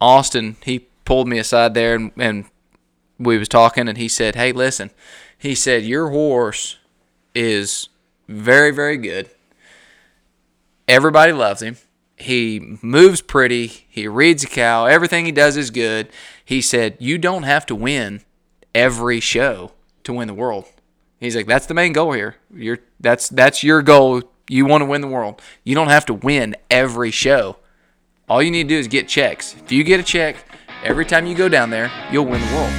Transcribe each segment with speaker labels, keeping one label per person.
Speaker 1: Austin, he pulled me aside there and, and we was talking, and he said, "Hey, listen," he said, "Your horse is very, very good. Everybody loves him. He moves pretty. He reads a cow. Everything he does is good." He said, "You don't have to win every show to win the world." He's like, "That's the main goal here. You're that's that's your goal. You want to win the world. You don't have to win every show." All you need to do is get checks. If you get a check every time you go down there, you'll win the world.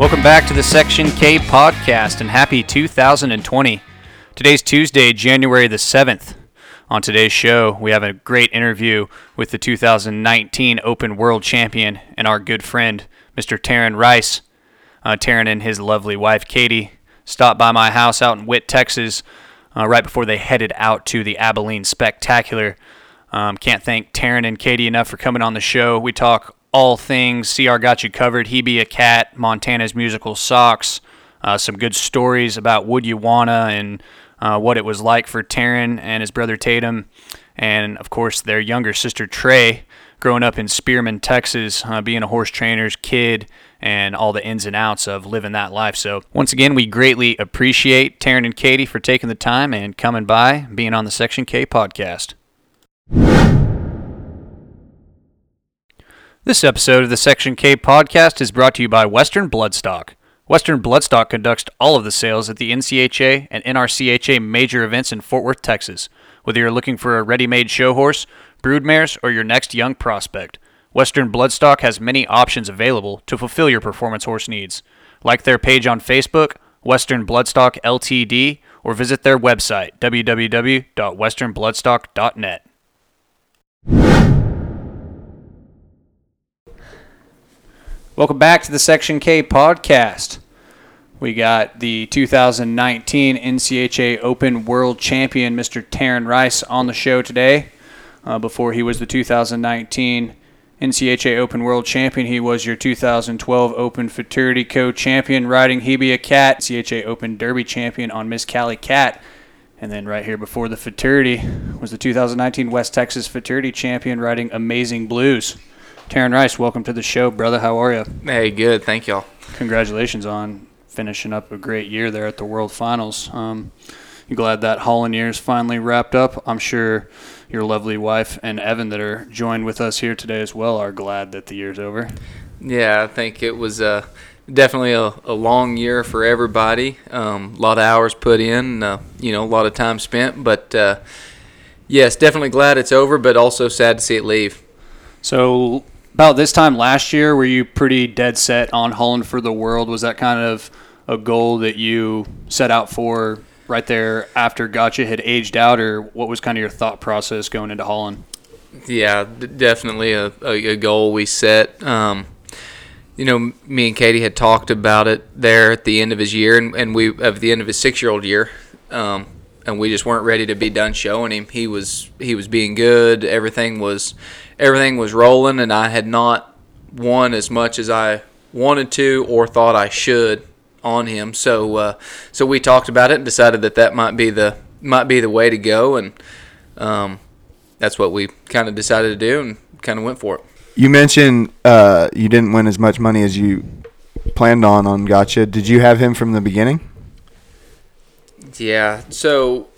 Speaker 2: Welcome back to the Section K podcast and happy 2020. Today's Tuesday, January the 7th. On today's show, we have a great interview with the 2019 Open World Champion and our good friend, Mr. Tarin Rice. Uh, Tarin and his lovely wife, Katie, stopped by my house out in Whitt, Texas, uh, right before they headed out to the Abilene Spectacular. Um, can't thank Tarin and Katie enough for coming on the show. We talk all things CR Gotcha Covered, He Be a Cat, Montana's Musical Socks, uh, some good stories about Would You Wanna and uh, what it was like for Tarin and his brother Tatum, and of course their younger sister Trey, growing up in Spearman, Texas, uh, being a horse trainer's kid, and all the ins and outs of living that life. So, once again, we greatly appreciate Tarin and Katie for taking the time and coming by, being on the Section K podcast. This episode of the Section K podcast is brought to you by Western Bloodstock. Western Bloodstock conducts all of the sales at the NCHA and NRCHA major events in Fort Worth, Texas. Whether you're looking for a ready made show horse, broodmares, or your next young prospect, Western Bloodstock has many options available to fulfill your performance horse needs. Like their page on Facebook, Western Bloodstock Ltd., or visit their website, www.westernbloodstock.net. Welcome back to the Section K podcast. We got the 2019 NCHA Open World Champion, Mr. Tarin Rice, on the show today. Uh, before he was the 2019 NCHA Open World Champion, he was your 2012 Open Futurity Co Champion, riding Hebia Cat, NCHA Open Derby Champion on Miss Cali Cat. And then right here before the Futurity was the 2019 West Texas Futurity Champion, riding Amazing Blues. Tarin Rice, welcome to the show, brother. How are you?
Speaker 1: Hey, good. Thank y'all.
Speaker 2: Congratulations on finishing up a great year there at the World Finals. Um, you glad that Holland year is finally wrapped up? I'm sure your lovely wife and Evan that are joined with us here today as well are glad that the year's over.
Speaker 1: Yeah, I think it was uh, definitely a, a long year for everybody. Um, a lot of hours put in, uh, you know, a lot of time spent. But uh, yes, definitely glad it's over, but also sad to see it leave.
Speaker 2: So about this time last year, were you pretty dead set on Holland for the world? Was that kind of a goal that you set out for right there after Gotcha had aged out, or what was kind of your thought process going into Holland?
Speaker 1: Yeah, d- definitely a, a, a goal we set. Um, you know, me and Katie had talked about it there at the end of his year, and, and we at the end of his six-year-old year, um, and we just weren't ready to be done showing him. He was he was being good. Everything was everything was rolling, and I had not won as much as I wanted to or thought I should on him. So uh, so we talked about it and decided that that might be the might be the way to go, and um, that's what we kind of decided to do, and kind of went for it.
Speaker 3: You mentioned uh, you didn't win as much money as you planned on on Gotcha. Did you have him from the beginning?
Speaker 1: Yeah. So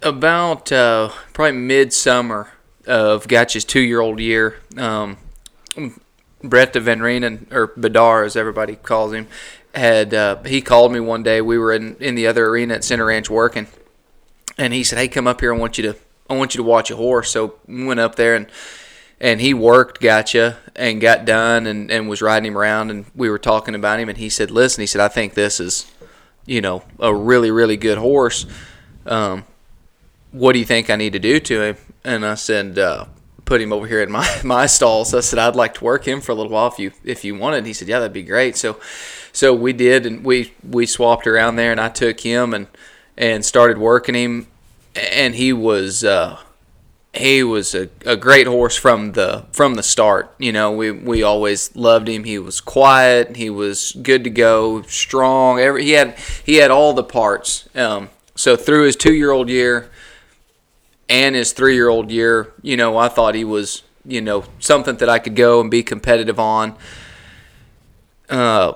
Speaker 1: about uh, probably midsummer of Gotcha's two-year-old year, um, Brett Van Reenen, or Bedar as everybody calls him, had uh, he called me one day. We were in, in the other arena at Center Ranch working, and he said, "Hey, come up here. I want you to I want you to watch a horse." So we went up there and and he worked Gotcha and got done and, and was riding him around and we were talking about him and he said, "Listen," he said, "I think this is, you know, a really really good horse. Um, what do you think I need to do to him?" And I said, uh, "Put him over here in my my stall." So I said, "I'd like to work him for a little while if you if you wanted." And he said, "Yeah, that'd be great." So so we did and we we swapped around there and I took him and and started working him and he was uh, he was a, a great horse from the from the start. You know, we we always loved him. He was quiet. He was good to go, strong. Every he had he had all the parts. Um, so through his two year old year and his three year old year, you know, I thought he was you know something that I could go and be competitive on. Uh,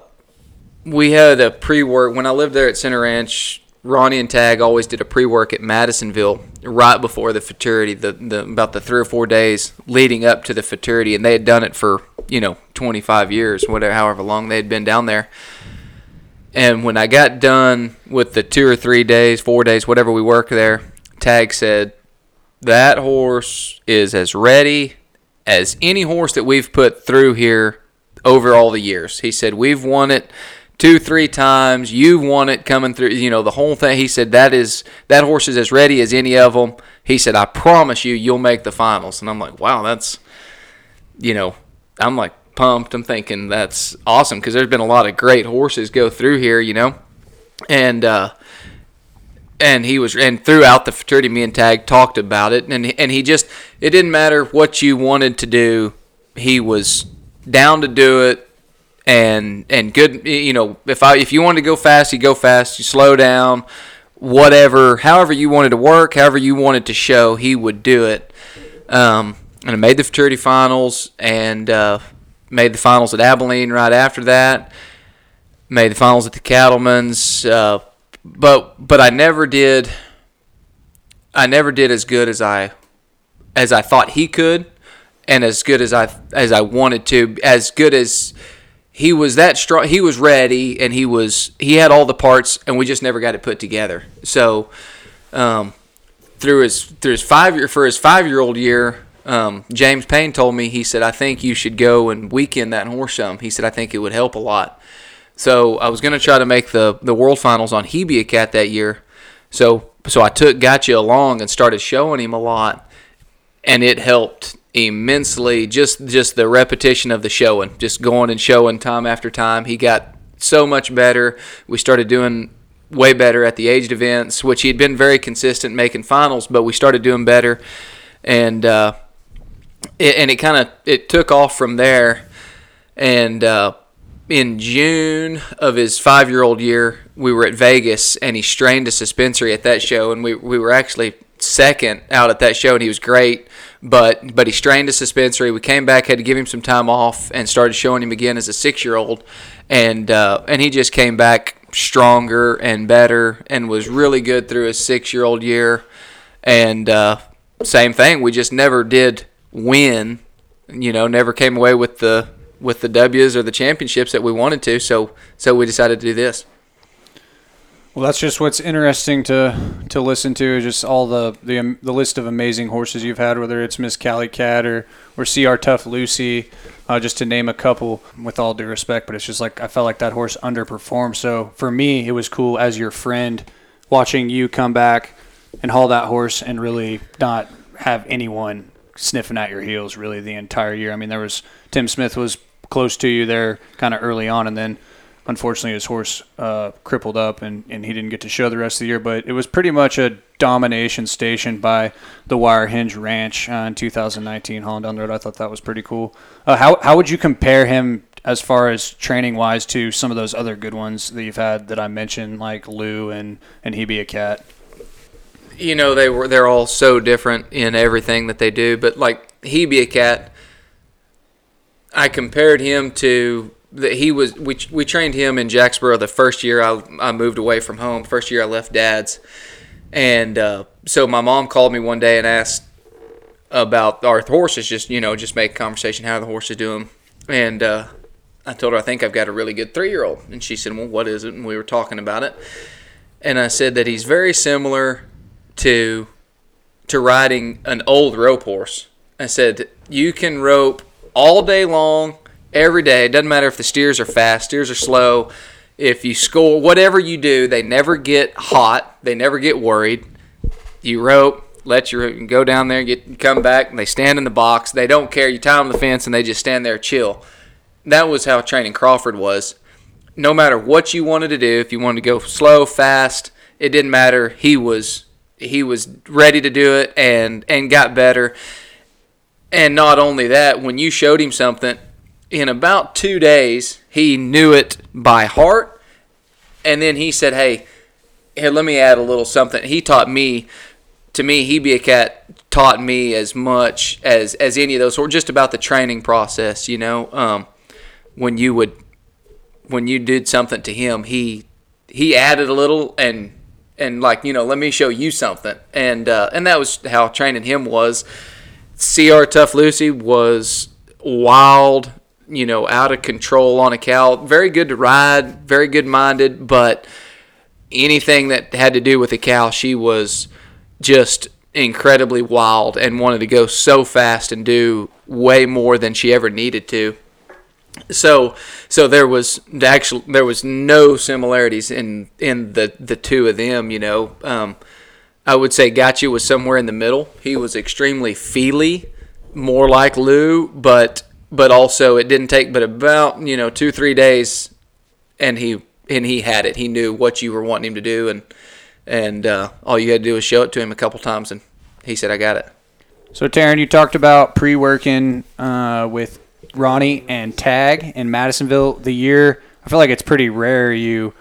Speaker 1: we had a pre work when I lived there at Center Ranch. Ronnie and Tag always did a pre-work at Madisonville right before the futurity, the, the about the three or four days leading up to the futurity, and they had done it for you know 25 years, whatever, however long they had been down there. And when I got done with the two or three days, four days, whatever we worked there, Tag said, "That horse is as ready as any horse that we've put through here over all the years." He said, "We've won it." Two, three times. You've won it coming through, you know, the whole thing. He said that is that horse is as ready as any of them. He said, I promise you, you'll make the finals. And I'm like, wow, that's, you know, I'm like pumped. I'm thinking that's awesome because there's been a lot of great horses go through here, you know, and uh, and he was and throughout the futurity, me and Tag talked about it, and and he just it didn't matter what you wanted to do, he was down to do it and and good. You know, if I if you wanted to go fast, you go fast. You slow down, whatever, however you wanted to work, however you wanted to show, he would do it. Um, and I made the futurity finals and uh, made the finals at Abilene right after that. Made the finals at the Cattlemen's, uh, but but I never did. I never did as good as I as I thought he could, and as good as I as I wanted to, as good as he was that strong. He was ready, and he was he had all the parts, and we just never got it put together. So, um, through his through his five year for his five year old year, um, James Payne told me he said I think you should go and weekend that horse some. He said I think it would help a lot. So I was going to try to make the the world finals on Hebia Cat that year. So so I took Gotcha along and started showing him a lot, and it helped immensely. Just just the repetition of the showing, just going and showing time after time. He got so much better. We started doing way better at the aged events, which he had been very consistent making finals, but we started doing better, and uh, it, and it kind of it took off from there. And uh, in June of his five year old year, we were at Vegas, and he strained a suspensory at that show, and we we were actually second out at that show, and he was great. But but he strained a suspensory. We came back, had to give him some time off, and started showing him again as a six year old, and uh, and he just came back stronger and better, and was really good through his six year old year. And uh, same thing, we just never did win. You know, never came away with the with the W's or the championships that we wanted to. So so we decided to do this.
Speaker 2: Well, that's just what's interesting to to listen to. Just all the the, um, the list of amazing horses you've had, whether it's Miss Cali Cat or or CR Tough Lucy, uh, just to name a couple. With all due respect, but it's just like I felt like that horse underperformed. So for me, it was cool as your friend watching you come back and haul that horse and really not have anyone sniffing at your heels really the entire year. I mean, there was Tim Smith was close to you there kind of early on, and then unfortunately his horse uh, crippled up and, and he didn't get to show the rest of the year. But it was pretty much a domination station by the Wire Hinge Ranch uh, in 2019 Holland Road. I thought that was pretty cool. Uh, how how would you compare him as far as training wise to some of those other good ones that you've had that I mentioned, like Lou and and He Be a Cat?
Speaker 1: You know they were they're all so different in everything that they do, but like He Be a Cat. I compared him to that he was we, we trained him in Jacksboro the first year I, I moved away from home first year I left dad's. And uh, so my mom called me one day and asked about our horses just you know just make conversation how the horses doing and uh, I told her I think I've got a really good three year old and she said well what is it? And we were talking about it. And I said that he's very similar to to riding an old rope horse. I said you can rope all day long every day. It doesn't matter if the steers are fast, steers are slow. If you score, whatever you do, they never get hot. They never get worried. You rope, let your go down there, get come back. And They stand in the box. They don't care. You tie them the fence, and they just stand there chill. That was how training Crawford was. No matter what you wanted to do, if you wanted to go slow, fast, it didn't matter. He was he was ready to do it and and got better. And not only that, when you showed him something, in about two days he knew it by heart. And then he said, "Hey, here, let me add a little something." He taught me. To me, he be a cat taught me as much as as any of those, or just about the training process. You know, um, when you would when you did something to him, he he added a little and and like you know, let me show you something, and uh, and that was how training him was. Cr Tough Lucy was wild, you know, out of control on a cow. Very good to ride, very good minded, but anything that had to do with a cow, she was just incredibly wild and wanted to go so fast and do way more than she ever needed to. So so there was actually there was no similarities in in the the two of them you know. Um, i would say gotcha was somewhere in the middle. He was extremely feely more like lou but but also it didn't take but about you know two three days and he and he had it he knew what you were wanting him to do and and uh, all you had to do was show it to him a couple times and he said i got it
Speaker 2: So, Tarin, you talked about pre-working uh, with Ronnie and Tag in Madisonville the year. I feel like it's pretty rare. You,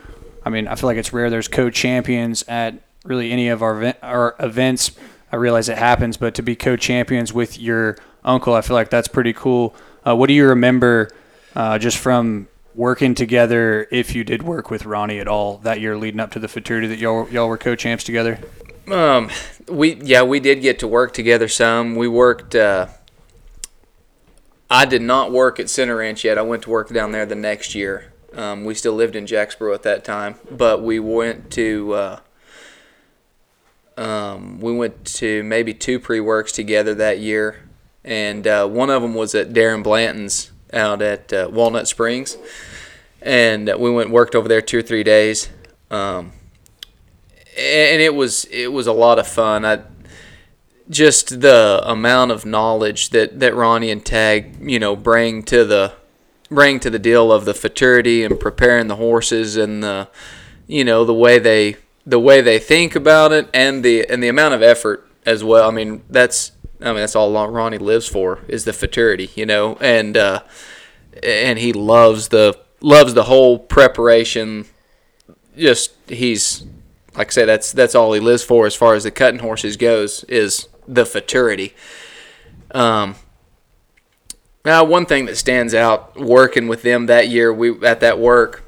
Speaker 2: I mean, I feel like it's rare. There's co-champions at really any of our our events. I realize it happens, but to be co-champions with your uncle, I feel like that's pretty cool. Uh, what do you remember uh, just from working together? If you did work with Ronnie at all that year leading up to the futurity that y'all y'all were co-champs together.
Speaker 1: Um, we yeah we did get to work together some. We worked. Uh, I did not work at Center Ranch yet. I went to work down there the next year. Um, we still lived in Jacksboro at that time, but we went to. Uh, um, we went to maybe two pre-works together that year, and uh, one of them was at Darren Blanton's out at uh, Walnut Springs, and we went and worked over there two or three days. Um, and it was it was a lot of fun. I just the amount of knowledge that that Ronnie and Tag you know bring to the bring to the deal of the futurity and preparing the horses and the you know the way they the way they think about it and the and the amount of effort as well. I mean that's I mean that's all Ronnie lives for is the futurity, you know, and uh, and he loves the loves the whole preparation. Just he's like I say, that's that's all he lives for as far as the cutting horses goes is the futurity. Um, now, one thing that stands out working with them that year, we at that work,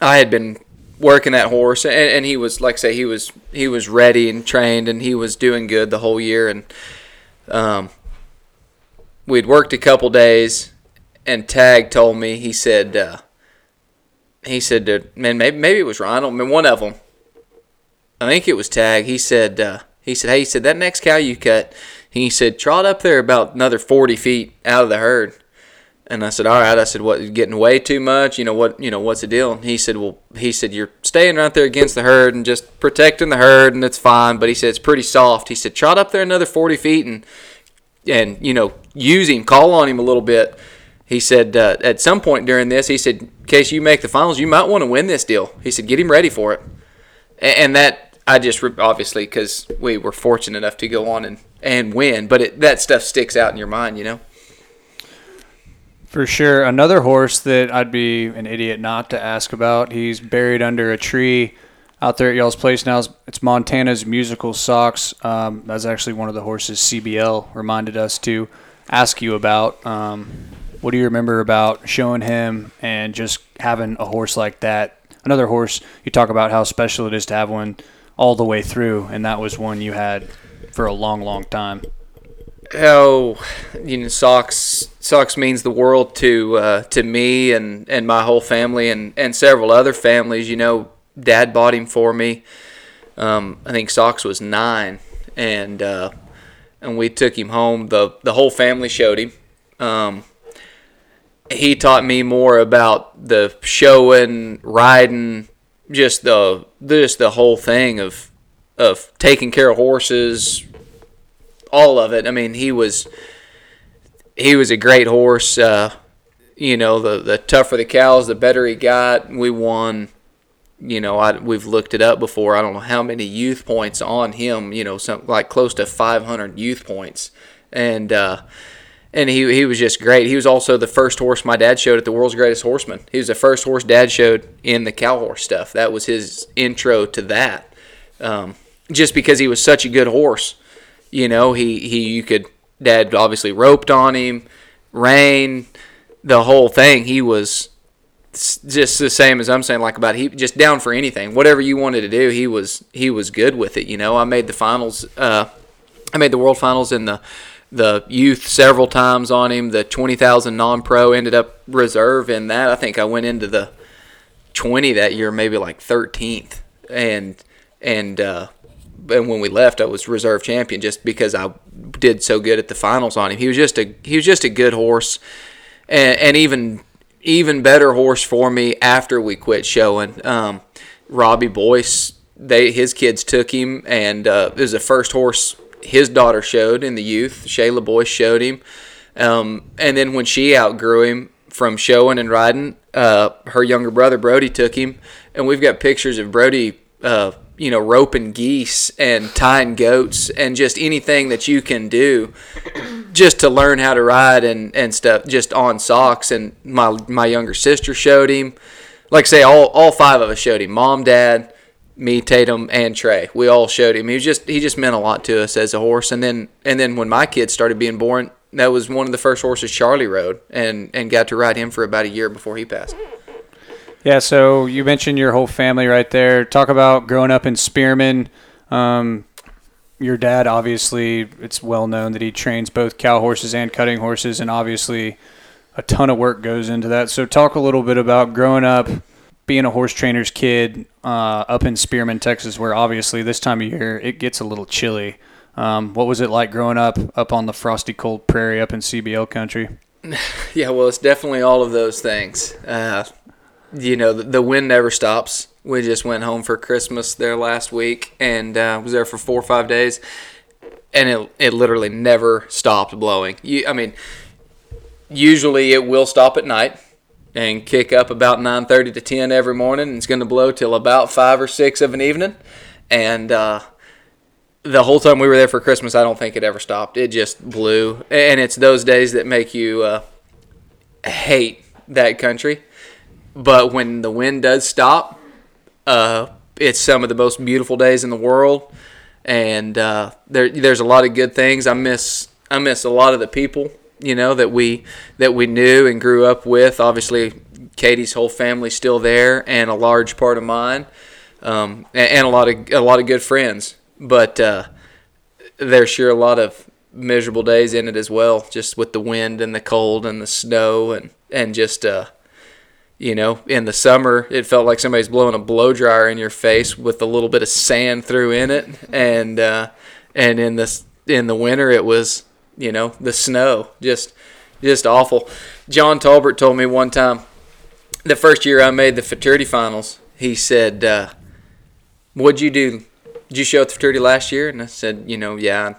Speaker 1: I had been working that horse, and, and he was like I say, he was he was ready and trained, and he was doing good the whole year, and um, we'd worked a couple days, and Tag told me he said. Uh, he said, "Man, maybe maybe it was Ronald. I mean, one of them I think it was Tag. He said, uh, he said, hey, he said that next cow you cut, he said trot up there about another forty feet out of the herd. And I said, all right. I said, what? Getting way too much? You know what? You know what's the deal? And he said, well, he said you're staying right there against the herd and just protecting the herd, and it's fine. But he said it's pretty soft. He said trot up there another forty feet and and you know use him, call on him a little bit. He said uh, at some point during this, he said, in case you make the finals, you might want to win this deal. He said, get him ready for it. And that I just obviously because we were fortunate enough to go on and, and win, but it, that stuff sticks out in your mind, you know.
Speaker 2: For sure. Another horse that I'd be an idiot not to ask about. He's buried under a tree out there at y'all's place now. It's Montana's Musical Socks. Um, that's actually one of the horses CBL reminded us to ask you about. Um, what do you remember about showing him and just having a horse like that? Another horse, you talk about how special it is to have one all the way through, and that was one you had for a long, long time.
Speaker 1: Oh, you know, socks socks means the world to uh, to me and, and my whole family and, and several other families. You know, Dad bought him for me. Um, I think socks was nine, and uh, and we took him home. the The whole family showed him. Um, he taught me more about the showing, riding, just the just the whole thing of of taking care of horses, all of it. I mean, he was he was a great horse. Uh, you know, the the tougher the cows, the better he got. We won you know, I, we've looked it up before. I don't know how many youth points on him. You know, some like close to 500 youth points, and uh, and he he was just great. He was also the first horse my dad showed at the World's Greatest Horseman. He was the first horse dad showed in the cow horse stuff. That was his intro to that. Um, just because he was such a good horse, you know, he he you could dad obviously roped on him, rain, the whole thing. He was just the same as I'm saying, like about he just down for anything, whatever you wanted to do. He was he was good with it. You know, I made the finals. Uh, I made the world finals in the the youth several times on him. The twenty thousand non pro ended up reserve in that. I think I went into the twenty that year, maybe like thirteenth, and and uh, and when we left, I was reserve champion just because I did so good at the finals on him. He was just a he was just a good horse, and, and even even better horse for me after we quit showing. Um, Robbie Boyce, they his kids took him, and uh, it was the first horse his daughter showed in the youth. Shayla Boyce showed him, um, and then when she outgrew him from showing and riding, uh, her younger brother Brody took him, and we've got pictures of Brody. Uh, you know, roping geese and tying goats and just anything that you can do just to learn how to ride and, and stuff just on socks. And my, my younger sister showed him, like I say, all, all five of us showed him, mom, dad, me, Tatum, and Trey. We all showed him. He was just, he just meant a lot to us as a horse. And then, and then when my kids started being born, that was one of the first horses Charlie rode and, and got to ride him for about a year before he passed.
Speaker 2: Yeah, so you mentioned your whole family right there. Talk about growing up in Spearman. Um, your dad, obviously, it's well known that he trains both cow horses and cutting horses, and obviously, a ton of work goes into that. So, talk a little bit about growing up, being a horse trainer's kid uh, up in Spearman, Texas, where obviously this time of year it gets a little chilly. Um, what was it like growing up up on the frosty cold prairie up in CBL country?
Speaker 1: Yeah, well, it's definitely all of those things. Uh, you know, the, the, wind never stops. We just went home for Christmas there last week and uh, was there for four or five days, and it it literally never stopped blowing. You, I mean, usually it will stop at night and kick up about 9:30 to 10 every morning. And it's going to blow till about five or six of an evening, and uh, the whole time we were there for Christmas, I don't think it ever stopped. It just blew, and it's those days that make you uh, hate that country but when the wind does stop, uh, it's some of the most beautiful days in the world, and uh, there there's a lot of good things. I miss I miss a lot of the people you know that we that we knew and grew up with. Obviously, Katie's whole family's still there, and a large part of mine, um, and, and, a lot of a lot of good friends. But uh, there's sure a lot of miserable days in it as well, just with the wind and the cold and the snow and and just uh, you know, in the summer, it felt like somebody's blowing a blow dryer in your face with a little bit of sand through in it, and uh, and in the in the winter, it was you know the snow, just just awful. John Talbert told me one time, the first year I made the futurity finals, he said, uh, "What'd you do? Did you show at the futurity last year?" And I said, "You know, yeah."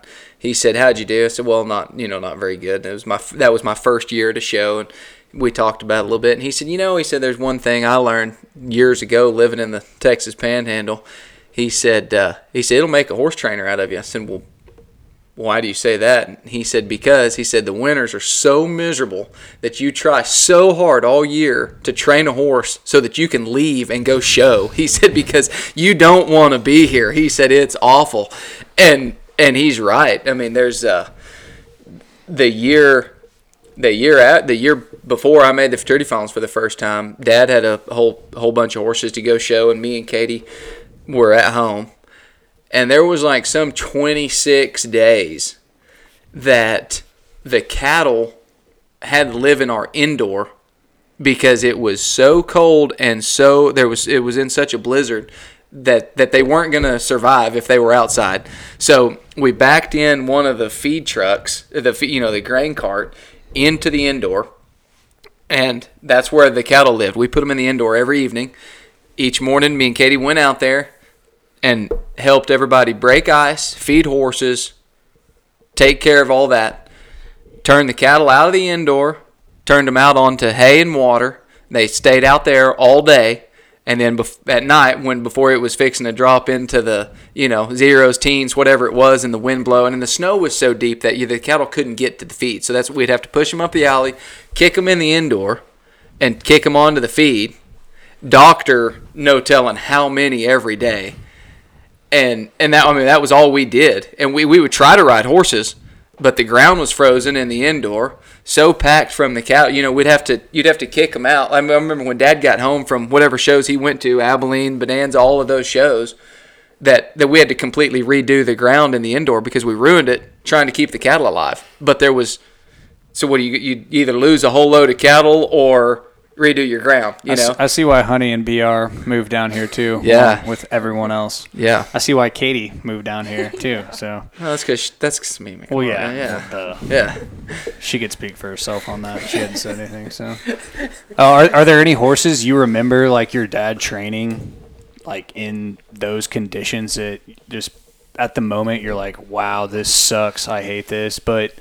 Speaker 1: he said, "How'd you do?" I said, "Well, not you know, not very good." it was my that was my first year to show, and we talked about a little bit, and he said, you know, he said, there's one thing I learned years ago living in the Texas Panhandle. He said, uh, he said it'll make a horse trainer out of you. I said, well, why do you say that? And he said, because he said the winters are so miserable that you try so hard all year to train a horse so that you can leave and go show. He said, because you don't want to be here. He said, it's awful. And, and he's right. I mean, there's, uh, the year the year at the year before I made the futurity finals for the first time, Dad had a whole whole bunch of horses to go show, and me and Katie were at home, and there was like some 26 days that the cattle had to live in our indoor because it was so cold and so there was it was in such a blizzard that that they weren't going to survive if they were outside. So we backed in one of the feed trucks, the you know the grain cart, into the indoor, and that's where the cattle lived. We put them in the indoor every evening. Each morning, me and Katie went out there and helped everybody break ice, feed horses, take care of all that. Turned the cattle out of the indoor, turned them out onto hay and water. They stayed out there all day, And then bef- at night, when before it was fixing to drop into the you know zeros, teens, whatever it was, and the wind blowing, and the snow was so deep that you, the cattle couldn't get to the feed. So that's what we'd have to push them up the alley, kick them in the indoor, and kick them onto the feed. Doctor, no telling how many every day, and and that I mean that was all we did. And we we would try to ride horses, but the ground was frozen in the indoor, so packed from the cow. You know, we'd have to you'd have to kick them out. I remember when Dad got home from whatever shows he went to, Abilene, Bonanza, all of those shows, that that we had to completely redo the ground in the indoor because we ruined it trying to keep the cattle alive. But there was, so what do you you either lose a whole load of cattle or redo your ground. You
Speaker 2: I, s-
Speaker 1: know,
Speaker 2: I see why Honey and BR moved down here too.
Speaker 1: Yeah.
Speaker 2: with everyone else.
Speaker 1: yeah.
Speaker 2: I see why Katie moved down here too. So,
Speaker 1: Well, that's because that's 'cause me. man.
Speaker 2: Well, yeah,
Speaker 1: yeah,
Speaker 2: duh.
Speaker 1: yeah.
Speaker 2: she could speak for herself on that. She hadn't said anything. So, oh, are, are there any horses you remember like your dad training, like in those conditions that just at the moment you're like, wow, this sucks. I hate this, but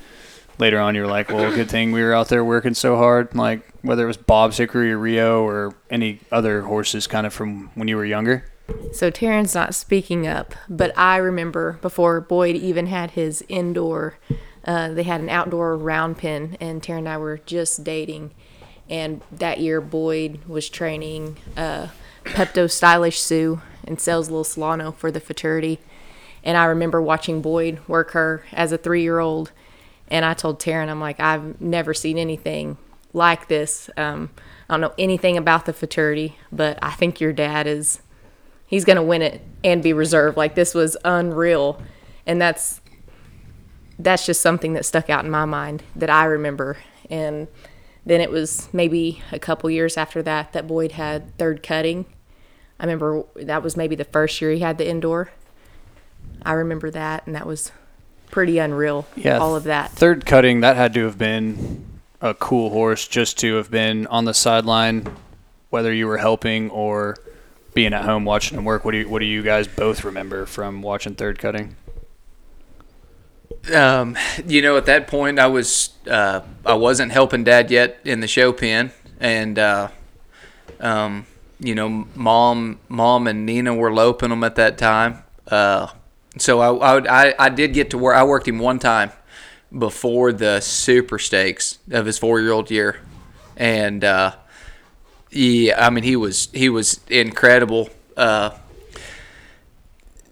Speaker 2: later on you're like, well, good thing we were out there working so hard. Like whether it was Bob's Hickory or Rio or any other horses, kind of from when you were younger.
Speaker 4: So Tarin's not speaking up, but I remember before Boyd even had his indoor, uh, they had an outdoor round pen, and Tarin and I were just dating. And that year, Boyd was training uh, Pepto Stylish Sue and sells Little Solano for the futurity. And I remember watching Boyd work her as a three year old. And I told Tarin, I'm like, I've never seen anything like this. Um, I don't know anything about the futurity, but I think your dad is he's going to win it and be reserved. Like this was unreal. And that's that's just something that stuck out in my mind that I remember. And then it was maybe a couple years after that that Boyd had third cutting. I remember that was maybe the first year he had the indoor. I remember that and that was pretty unreal.
Speaker 2: Yeah,
Speaker 4: all of that.
Speaker 2: Third cutting, that had to have been a cool horse just to have been on the sideline, whether you were helping or being at home watching him work. What do you, what do you guys both remember from watching third cutting?
Speaker 1: Um, you know, at that point, I was uh, I wasn't helping Dad yet in the show pen, and uh, um, you know, mom, mom and Nina were loping them at that time. Uh, so I, I, I did get to work. I worked him one time before the Super Stakes of his four-year-old year, and uh, yeah, I mean, he was he was incredible. Uh,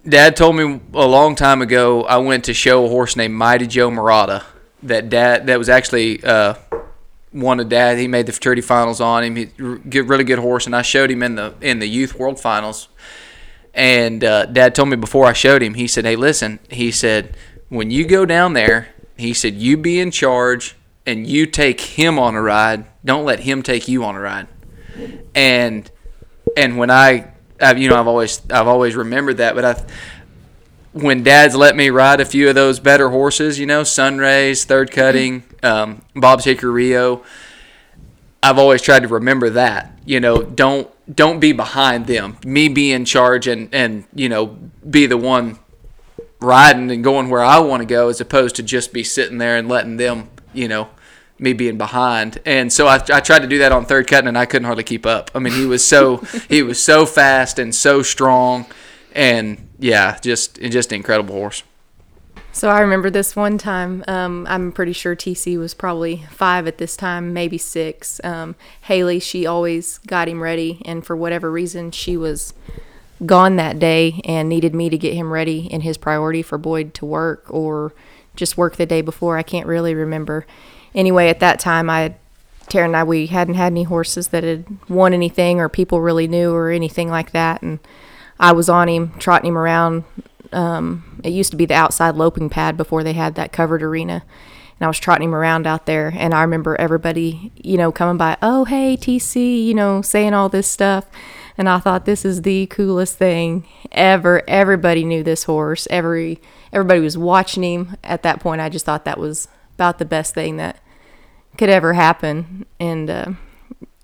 Speaker 1: Dad told me a long time ago I went to show a horse named Mighty Joe Murata that dad that was actually uh, one of dad he made the futurity finals on him. He really good horse and I showed him in the in the youth world finals. And uh, dad told me before I showed him he said hey listen he said when you go down there he said you be in charge and you take him on a ride don't let him take you on a ride and and when I, I've, you know, I've always, I've always remembered that. But I, when Dad's let me ride a few of those better horses, you know, Sunrays, Third Cutting, um, Bob's Hickory Rio, I've always tried to remember that. You know, don't don't be behind them. Me be in charge and and you know be the one riding and going where I want to go, as opposed to just be sitting there and letting them, you know, me being behind. And so I, I tried to do that on third cutting, and I couldn't hardly keep up. I mean, he was so he was so fast and so strong, and yeah, just just incredible horse.
Speaker 4: So I remember this one time. Um, I'm pretty sure TC was probably five at this time, maybe six. Um, Haley, she always got him ready, and for whatever reason, she was gone that day and needed me to get him ready in his priority for Boyd to work or just work the day before. I can't really remember. Anyway, at that time, I Tara and I we hadn't had any horses that had won anything or people really knew or anything like that, and I was on him, trotting him around. Um, it used to be the outside loping pad before they had that covered arena, and I was trotting him around out there. And I remember everybody, you know, coming by, oh hey TC, you know, saying all this stuff, and I thought this is the coolest thing ever. Everybody knew this horse. Every everybody was watching him. At that point, I just thought that was about the best thing that could ever happen, and uh,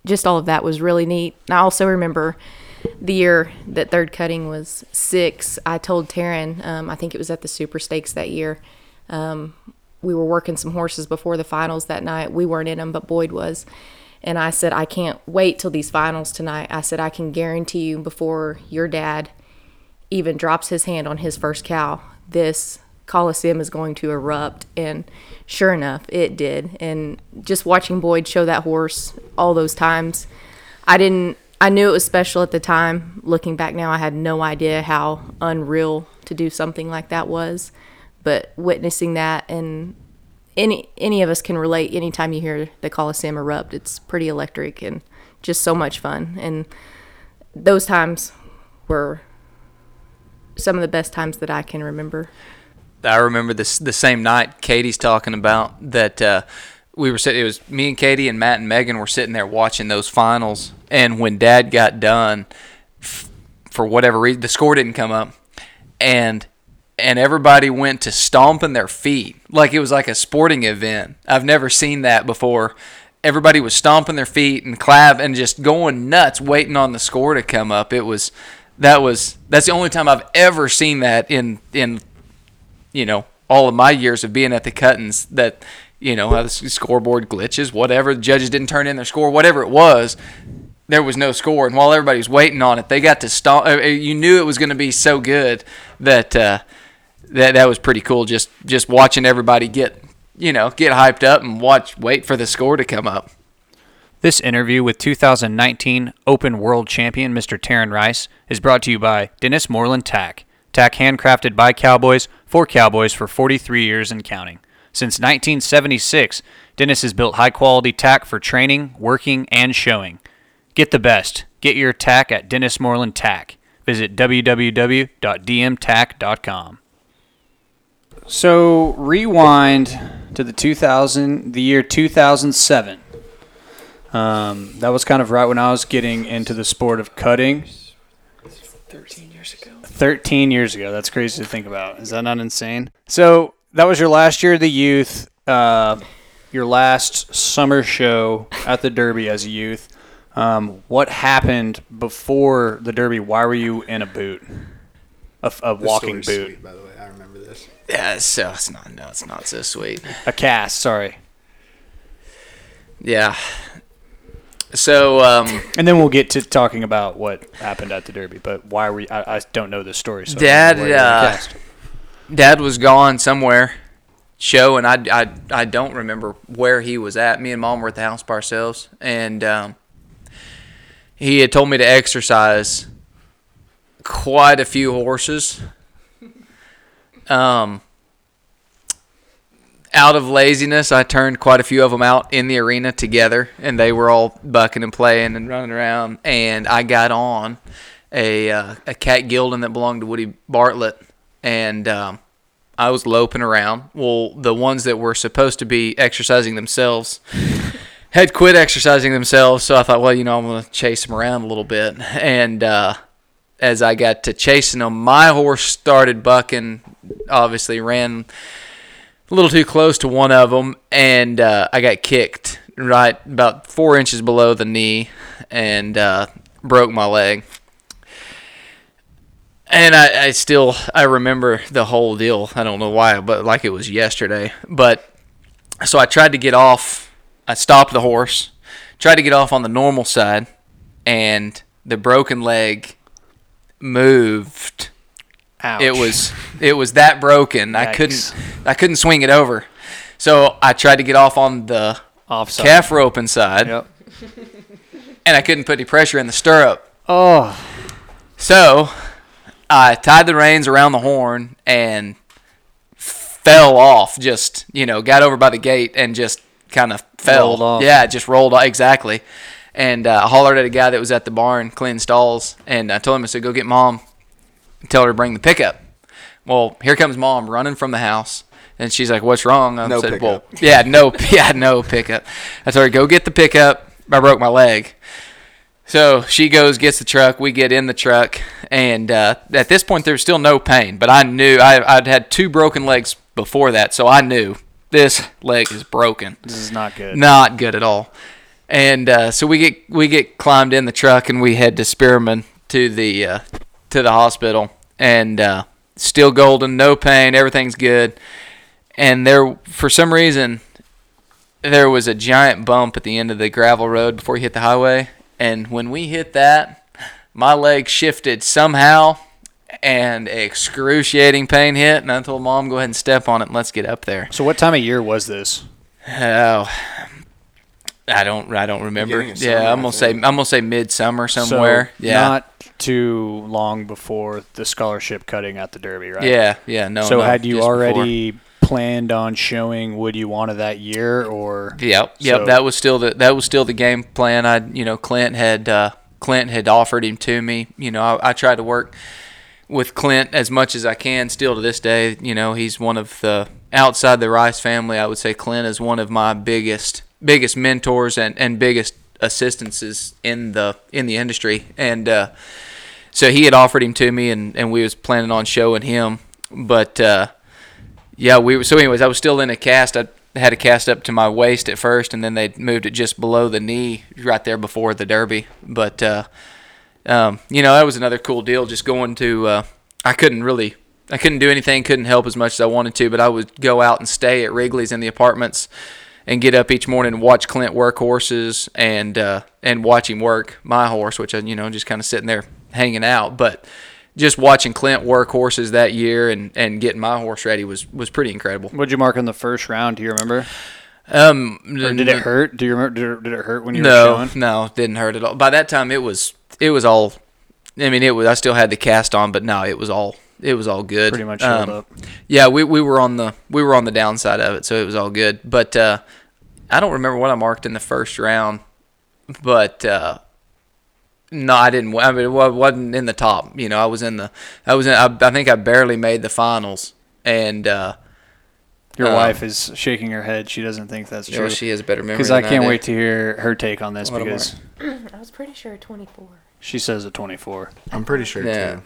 Speaker 4: just all of that was really neat. And I also remember the year that third cutting was six. I told Tarin, um, I think it was at the Super Stakes that year. Um, we were working some horses before the finals that night. We weren't in them, but Boyd was. And I said, I can't wait till these finals tonight. I said, I can guarantee you before your dad even drops his hand on his first cow, this Coliseum is going to erupt. And sure enough, it did. And just watching Boyd show that horse all those times, I didn't, I knew it was special at the time. Looking back now, I had no idea how unreal to do something like that was. But witnessing that and any any of us can relate anytime you hear the Coliseum erupt. It's pretty electric and just so much fun. And those times were some of the best times that I can remember.
Speaker 1: I remember this the same night Katie's talking about that uh, we were sitting. It was me and Katie and Matt and Megan were sitting there watching those finals, and when Dad got done, f- for whatever reason, the score didn't come up, and and everybody went to stomping their feet like it was like a sporting event. I've never seen that before. Everybody was stomping their feet and clap and just going nuts, waiting on the score to come up. It was that was that's the only time I've ever seen that in in you know all of my years of being at the cuttings that you know the scoreboard glitches, whatever the judges didn't turn in their score, whatever it was. There was no score, and while everybody was waiting on it, they got to stomp. uh, You knew it was going to be so good that uh, that that was pretty cool. Just just watching everybody get you know get hyped up and watch wait for the score to come up.
Speaker 2: This interview with 2019 Open World Champion Mr. Tarin Rice is brought to you by Dennis Moreland Tack. Tack handcrafted by Cowboys for Cowboys for 43 years and counting. Since 1976, Dennis has built high quality tack for training, working, and showing. Get the best. Get your tack at Dennis Moreland Tack. Visit www.dmtack.com. So rewind to the 2000, the year 2007. Um, that was kind of right when I was getting into the sport of cutting.
Speaker 1: 13 years ago.
Speaker 2: 13 years ago. That's crazy to think about. Is that not insane? So that was your last year of the youth, uh, your last summer show at the Derby as a youth. Um, what happened before the Derby? Why were you in a boot, a, a walking boot,
Speaker 3: by the way, I remember this.
Speaker 1: Yeah, so it's not no, it's not so sweet.
Speaker 2: a cast? Sorry.
Speaker 1: Yeah. So um,
Speaker 2: And then we'll get to talking about what happened at the Derby. But why were you, I, I don't know the story. So I don't know
Speaker 1: Dad,
Speaker 2: why you were in a
Speaker 1: uh. Dad was gone somewhere, show, and I, I, I don't remember where he was at. Me and Mom were at the house by ourselves, and um, he had told me to exercise quite a few horses. Um, out of laziness, I turned quite a few of them out in the arena together, and they were all bucking and playing and running around. And I got on a uh, a cat gelding that belonged to Woody Bartlett, and um, I was loping around. Well, the ones that were supposed to be exercising themselves had quit exercising themselves, so I thought, well, you know, I'm gonna chase them around a little bit. And uh, as I got to chasing them, my horse started bucking. Obviously, ran a little too close to one of them, and uh, I got kicked right about four inches below the knee, and uh, broke my leg. And I, I still I remember the whole deal. I don't know why, but like it was yesterday. But so I tried to get off. I stopped the horse, tried to get off on the normal side, and the broken leg moved
Speaker 2: Ouch.
Speaker 1: it was it was that broken. I couldn't I couldn't swing it over. So I tried to get off on the
Speaker 2: offside.
Speaker 1: calf rope inside,
Speaker 2: Yep.
Speaker 1: and I couldn't put any pressure in the stirrup.
Speaker 2: Oh,
Speaker 1: So I tied the reins around the horn and fell off. Just you know, got over by the gate and just kind of fell.
Speaker 2: Off.
Speaker 1: Yeah, just rolled off exactly. And uh, I hollered at a guy that was at the barn cleaning stalls, and I told him I said, "Go get mom, tell her to bring the pickup." Well, here comes mom running from the house, and she's like, "What's wrong?" I
Speaker 3: No
Speaker 1: said,
Speaker 3: pickup.
Speaker 1: "Well, yeah, no, yeah, no pickup." I told her, "Go get the pickup." I broke my leg. So she goes, gets the truck. We get in the truck, and uh, at this point, there's still no pain. But I knew I, I'd had two broken legs before that, so I knew this leg is broken,
Speaker 2: this is not good.
Speaker 1: not good at all. And uh, so we get we get climbed in the truck, and we head to Spearman to the uh, to the hospital, and uh, still golden, no pain, everything's good. And there, for some reason, there was a giant bump at the end of the gravel road before you hit the highway, and when we hit that, my leg shifted somehow, and excruciating pain hit, and I told mom, "Go ahead and step on it, and let's get up there."
Speaker 2: So what time of year was this?
Speaker 1: Oh, I don't, I don't remember.
Speaker 3: Beginning summer,
Speaker 1: Yeah, I'm gonna say, I'm gonna say midsummer somewhere.
Speaker 2: So
Speaker 1: yeah,
Speaker 2: Not too long before the scholarship cutting at the Derby, right?
Speaker 1: yeah, yeah. No.
Speaker 2: So
Speaker 1: no,
Speaker 2: had you
Speaker 1: just before.
Speaker 2: already planned on showing what you wanted that year, or
Speaker 1: Yep, yep.
Speaker 2: So-
Speaker 1: that was still the that was still the game plan. I, you know, Clint had uh, Clint had offered him to me. You know, I, I tried to work with Clint as much as I can. Still to this day, you know, he's one of the outside the Rice family. I would say Clint is one of my biggest biggest mentors and, and biggest assistances in the in the industry. And uh, so he had offered him to me, and, and we was planning on showing him. But uh, yeah, we were, so anyways, I was still in a cast. I had a cast up to my waist at first, and then they moved it just below the knee, right there before the Derby. But uh, um, you know, that was another cool deal. Just going to, uh, I couldn't really, I couldn't do anything, couldn't help as much as I wanted to, but I would go out and stay at Wrigley's in the apartments, and get up each morning and watch Clint work horses and uh, and watch him work my horse, which I you know just kind of sitting there hanging out, but just watching Clint work horses that year and, and getting my horse ready was, was pretty incredible.
Speaker 2: what'd you mark in the first round? Do you remember?
Speaker 1: Um,
Speaker 2: Or did it hurt? Do you remember? Did it, did it hurt when you were
Speaker 1: No,
Speaker 2: showing?
Speaker 1: no, it didn't hurt at all. By that time, it was it was all. I mean, it was. I still had the cast on, but no, it was all. It was all good.
Speaker 2: Pretty much
Speaker 1: Um,
Speaker 2: up.
Speaker 1: Yeah, we, we were on the we were on the downside of it, so it was all good. But uh, I don't remember what I marked in the first round, but uh, no, I didn't. I mean, it wa- wasn't in the top. You know, I was in the. I was in. I, I think I barely made the finals, and uh,
Speaker 2: Your
Speaker 1: um,
Speaker 2: wife is shaking her head. She doesn't think that's
Speaker 1: you know,
Speaker 2: true.
Speaker 1: she has a better memory.
Speaker 2: Because I can't
Speaker 1: do.
Speaker 2: wait to hear her take on this
Speaker 1: What am I-
Speaker 2: because
Speaker 4: I was pretty sure 24.
Speaker 2: she says a 24.
Speaker 3: I'm pretty sure
Speaker 1: Yeah.
Speaker 3: too.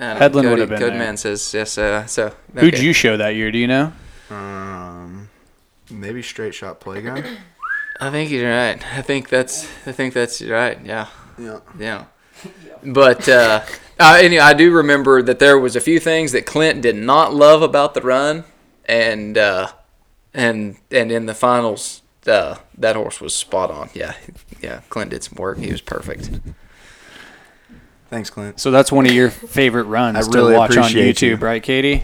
Speaker 1: I don't-
Speaker 2: Headland would have been
Speaker 1: Cody
Speaker 2: there.
Speaker 1: Man says yes. Uh, so
Speaker 2: Who'd you show that year? Do you know?
Speaker 3: Um, maybe straight shot playgun.
Speaker 1: I think you're right. I think that's. I think that's right. Yeah.
Speaker 3: yeah.
Speaker 1: Yeah. But uh, uh, anyway, I do remember that there was a few things that Clint did not love about the run, and uh, and and in the finals, uh, that horse was spot on. Yeah, yeah. Clint did some work. He was perfect.
Speaker 3: Thanks, Clint.
Speaker 2: So that's one of your favorite runs
Speaker 3: I
Speaker 2: to
Speaker 3: really
Speaker 2: watch on YouTube,
Speaker 3: you.
Speaker 2: right, Katie?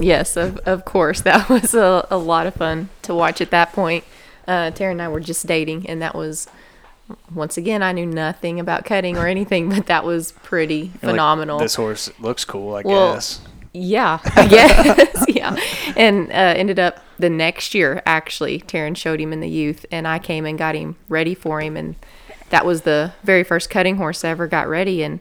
Speaker 4: Yes, of, of course. That was a, a lot of fun to watch at that point. Uh, Taryn and I were just dating, and that was, once again, I knew nothing about cutting or anything, but that was pretty
Speaker 2: You're like,
Speaker 4: phenomenal.
Speaker 2: this horse looks cool, I
Speaker 4: Well,
Speaker 2: guess.
Speaker 4: Yeah, I guess. yeah. And uh, ended up the next year, actually, Taryn showed him in the youth, and I came and got him ready for him. And that was the very first cutting horse I ever got ready. And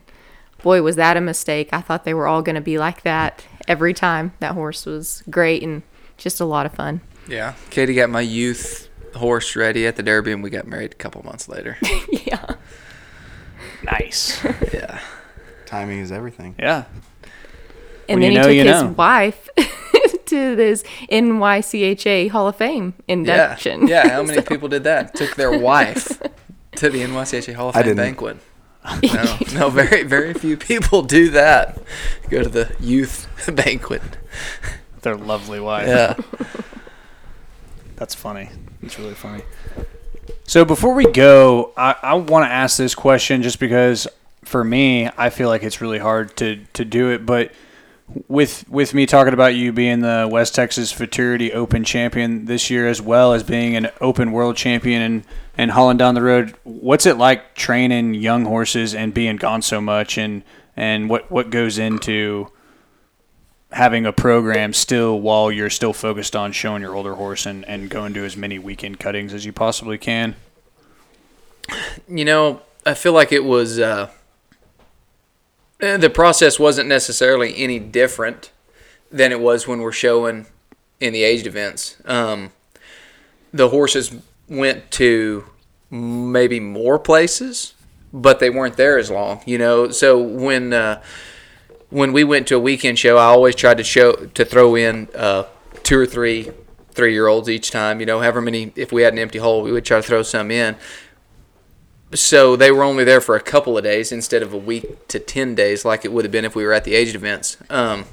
Speaker 4: boy, was that a mistake. I thought they were all going to be like that every time. That horse was great and just a lot of fun.
Speaker 1: Yeah. Katie got my youth horse ready at the Derby, and we got married a couple months later.
Speaker 4: yeah.
Speaker 2: Nice.
Speaker 1: yeah.
Speaker 3: Timing is everything.
Speaker 2: yeah.
Speaker 4: And
Speaker 2: When
Speaker 4: then
Speaker 2: you
Speaker 4: he took
Speaker 2: you
Speaker 4: his
Speaker 2: know.
Speaker 4: wife to this NYCHA Hall of Fame induction.
Speaker 1: Yeah. Yeah. How many people did that? Took their wife to the NYCHA Hall of
Speaker 3: I
Speaker 1: Fame
Speaker 3: didn't.
Speaker 1: banquet. No, no, very, very few people do that. Go to the youth banquet.
Speaker 2: Their lovely wife.
Speaker 1: Yeah.
Speaker 2: That's funny. It's really funny. So before we go, I, I want to ask this question just because for me, I feel like it's really hard to, to do it. But with with me talking about you being the West Texas Futurity Open champion this year, as well as being an Open World champion and and hauling down the road, what's it like training young horses and being gone so much, and and what what goes into having a program still while you're still focused on showing your older horse and, and going to as many weekend cuttings as you possibly can.
Speaker 1: You know, I feel like it was uh, the process wasn't necessarily any different than it was when we're showing in the aged events. Um, the horses went to maybe more places, but they weren't there as long. You know, so when uh, when we went to a weekend show, I always tried to show to throw in uh, two or three three year olds each time. You know, however many if we had an empty hole, we would try to throw some in. So they were only there for a couple of days instead of a week to ten days, like it would have been if we were at the aged events. Um,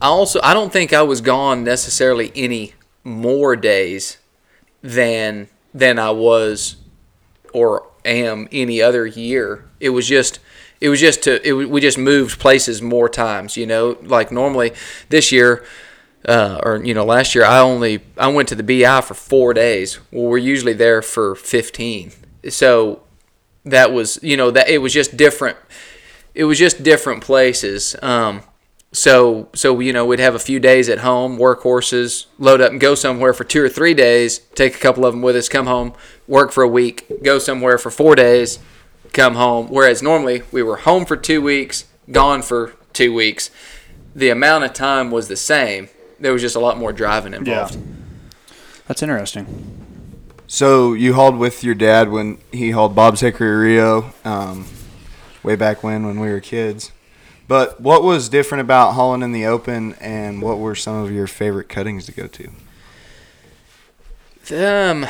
Speaker 1: I also I don't think I was gone necessarily any more days than than I was or am any other year. It was just it was just to it, we just moved places more times. You know, like normally this year. Uh, or you know, last year I only I went to the BI for four days. Well, we're usually there for fifteen. So that was you know that it was just different. It was just different places. Um, so so you know we'd have a few days at home, work horses, load up and go somewhere for two or three days. Take a couple of them with us, come home, work for a week, go somewhere for four days, come home. Whereas normally we were home for two weeks, gone for two weeks. The amount of time was the same. There was just a lot more driving involved. yeah.
Speaker 2: That's interesting.
Speaker 3: So you hauled with your dad when he hauled Bob's Hickory Rio, um, way back when when we were kids. But what was different about hauling in the open, and what were some of your favorite cuttings to go to?
Speaker 1: Um,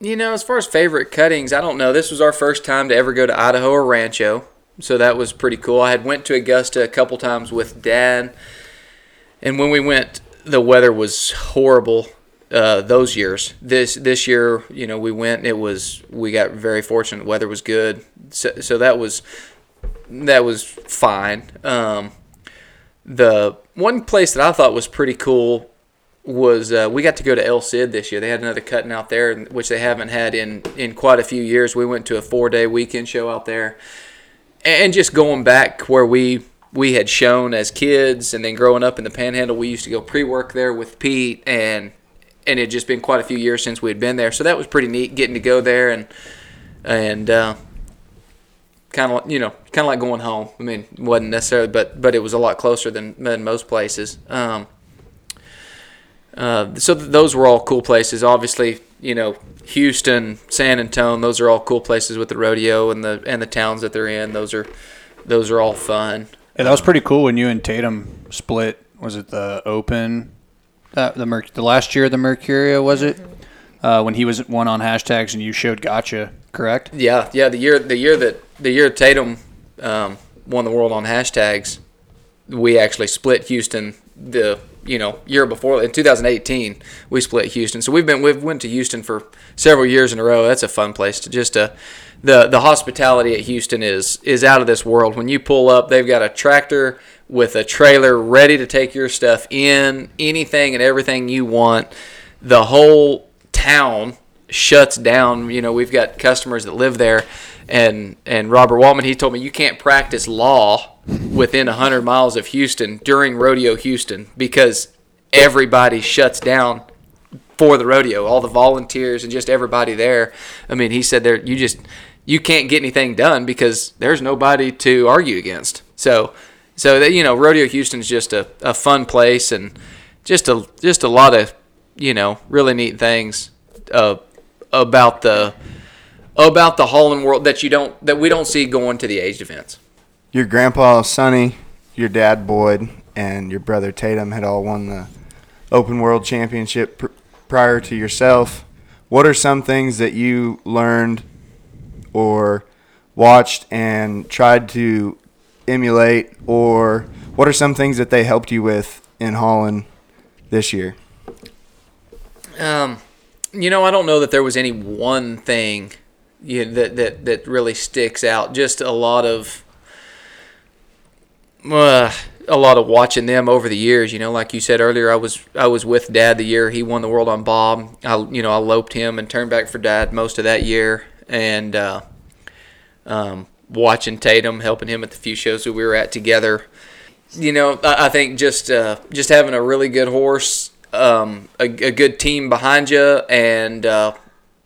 Speaker 1: you know, as far as favorite cuttings, I don't know. This was our first time to ever go to Idaho or Rancho, so that was pretty cool. I had went to Augusta a couple times with Dad, and when we went, the weather was horrible. Uh, those years, this this year, you know, we went. It was we got very fortunate. Weather was good, so, so that was that was fine. Um, the one place that I thought was pretty cool was uh, we got to go to El Cid this year. They had another cutting out there, which they haven't had in in quite a few years. We went to a four day weekend show out there, and just going back where we we had shown as kids, and then growing up in the Panhandle, we used to go pre work there with Pete, and and it had just been quite a few years since we had been there. So that was pretty neat getting to go there and and uh, kind of you know kind of like going home. I mean, it wasn't necessarily, but but it was a lot closer than than most places. Um, uh, so th- those were all cool places. Obviously, you know, Houston, San Antonio, those are all cool places with the rodeo and the and the towns that they're in. Those are those are all fun.
Speaker 2: Yeah, that was pretty cool when you and Tatum split. Was it the Open? Uh, the Merc- the last year of the Mercuria was it? Uh, when he was one on hashtags and you showed Gotcha, correct?
Speaker 1: Yeah, yeah. The year the year that the year Tatum um, won the world on hashtags, we actually split Houston the you know year before in 2018 we split Houston. So we've been we've went to Houston for several years in a row. That's a fun place to just uh the the hospitality at Houston is is out of this world. When you pull up, they've got a tractor with a trailer ready to take your stuff in, anything and everything you want. The whole town shuts down. You know, we've got customers that live there, and and Robert Waltman he told me you can't practice law within hundred miles of Houston during rodeo Houston because everybody shuts down for the rodeo. All the volunteers and just everybody there. I mean, he said there you just you can't get anything done because there's nobody to argue against. So so that you know, rodeo Houston's just a, a fun place and just a just a lot of you know really neat things uh, about the about the hauling world that you don't that we don't see going to the aged events.
Speaker 3: Your grandpa Sonny, your dad Boyd, and your brother Tatum had all won the Open World Championship pr- prior to yourself. What are some things that you learned or watched and tried to emulate, or what are some things that they helped you with in Holland this year?
Speaker 1: Um, you know, I don't know that there was any one thing you know, that that that really sticks out. Just a lot of uh, a lot of watching them over the years. You know, like you said earlier, I was I was with Dad the year he won the world on Bob. I you know I loped him and turned back for Dad most of that year, and uh, um, watching Tatum, helping him at the few shows that we were at together. You know, I, I think just uh, just having a really good horse, um, a, a good team behind you, and uh,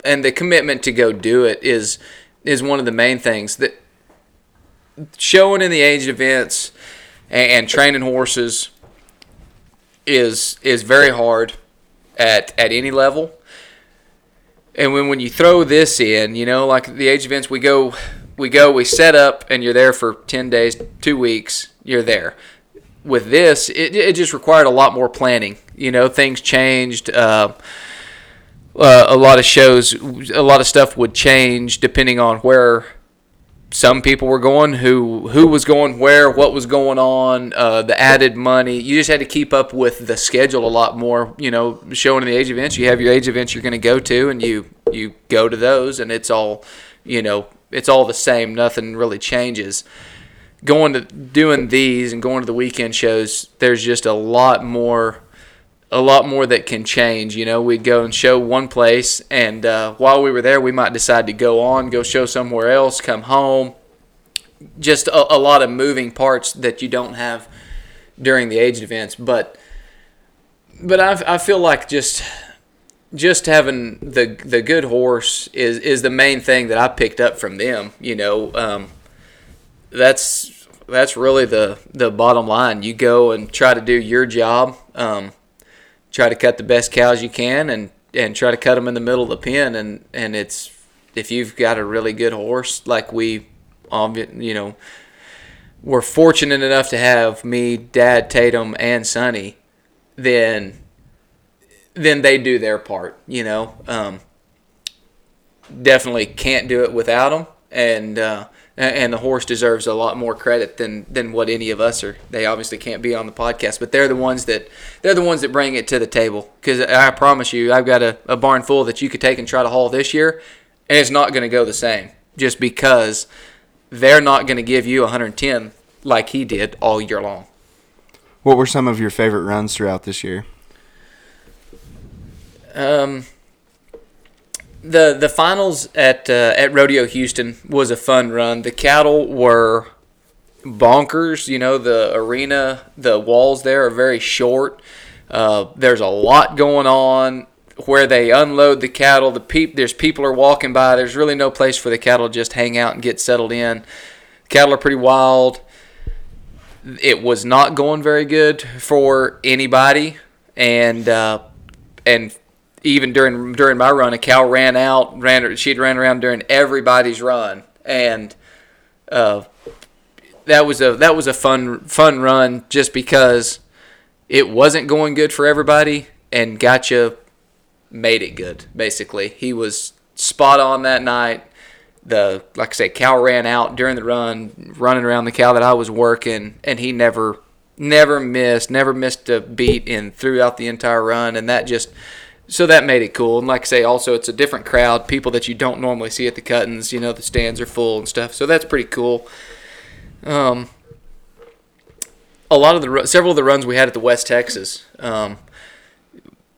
Speaker 1: and the commitment to go do it is is one of the main things that showing in the aged events and, and training horses is is very hard at at any level. And when when you throw this in, you know, like the age events, we go we go, we set up, and you're there for ten days, two weeks. You're there. With this, it, it just required a lot more planning. You know, things changed. Uh, uh, a lot of shows, a lot of stuff would change depending on where some people were going who who was going where what was going on uh, the added money. You just had to keep up with the schedule a lot more you know showing the age events. You have your age events you're going to go to and you you go to those and it's all you know it's all the same. Nothing really changes. Going to doing these and going to the weekend shows there's just a lot more a lot more that can change. You know, we'd go and show one place, and uh, while we were there, we might decide to go on, go show somewhere else, come home. Just a, a lot of moving parts that you don't have during the aged events, but but I, I feel like just just having the the good horse is is the main thing that I picked up from them. You know, um, that's that's really the the bottom line. You go and try to do your job. Um, try to cut the best cows you can and and try to cut them in the middle of the pen. And and it's if you've got a really good horse like we you know we're fortunate enough to have me dad tatum and sonny then then they do their part you know? Um, definitely can't do it without them and uh, and the horse deserves a lot more credit than than what any of us are. They obviously can't be on the podcast, but they're the ones that they're the ones that bring it to the table. Because I promise you, I've got a, a barn full that you could take and try to haul this year, and it's not going to go the same. Just because they're not going to give you 110 like he did all year long.
Speaker 3: What were some of your favorite runs throughout this year?
Speaker 1: Um, the the finals at uh, at Rodeo Houston was a fun run. The cattle were bonkers. You know, the arena, the walls there are very short. Uh, there's a lot going on where they unload the cattle. The peep, there's people are walking by. There's really no place for the cattle to just hang out and get settled in. Cattle are pretty wild. It was not going very good for anybody, and uh, and even during during my run, a cow ran out, ran she'd ran around during everybody's run, and uh, that was a that was a fun fun run just because it wasn't going good for everybody, and Gotcha made it good. Basically, he was spot on that night. The like I say, cow ran out during the run, running around the cow that I was working, and he never never missed, never missed a beat in throughout the entire run, and that just so that made it cool. And like I say, also it's a different crowd, people that you don't normally see at the cuttings. You know, the stands are full and stuff. So that's pretty cool. Um, a lot of the several of the runs we had at the West Texas um,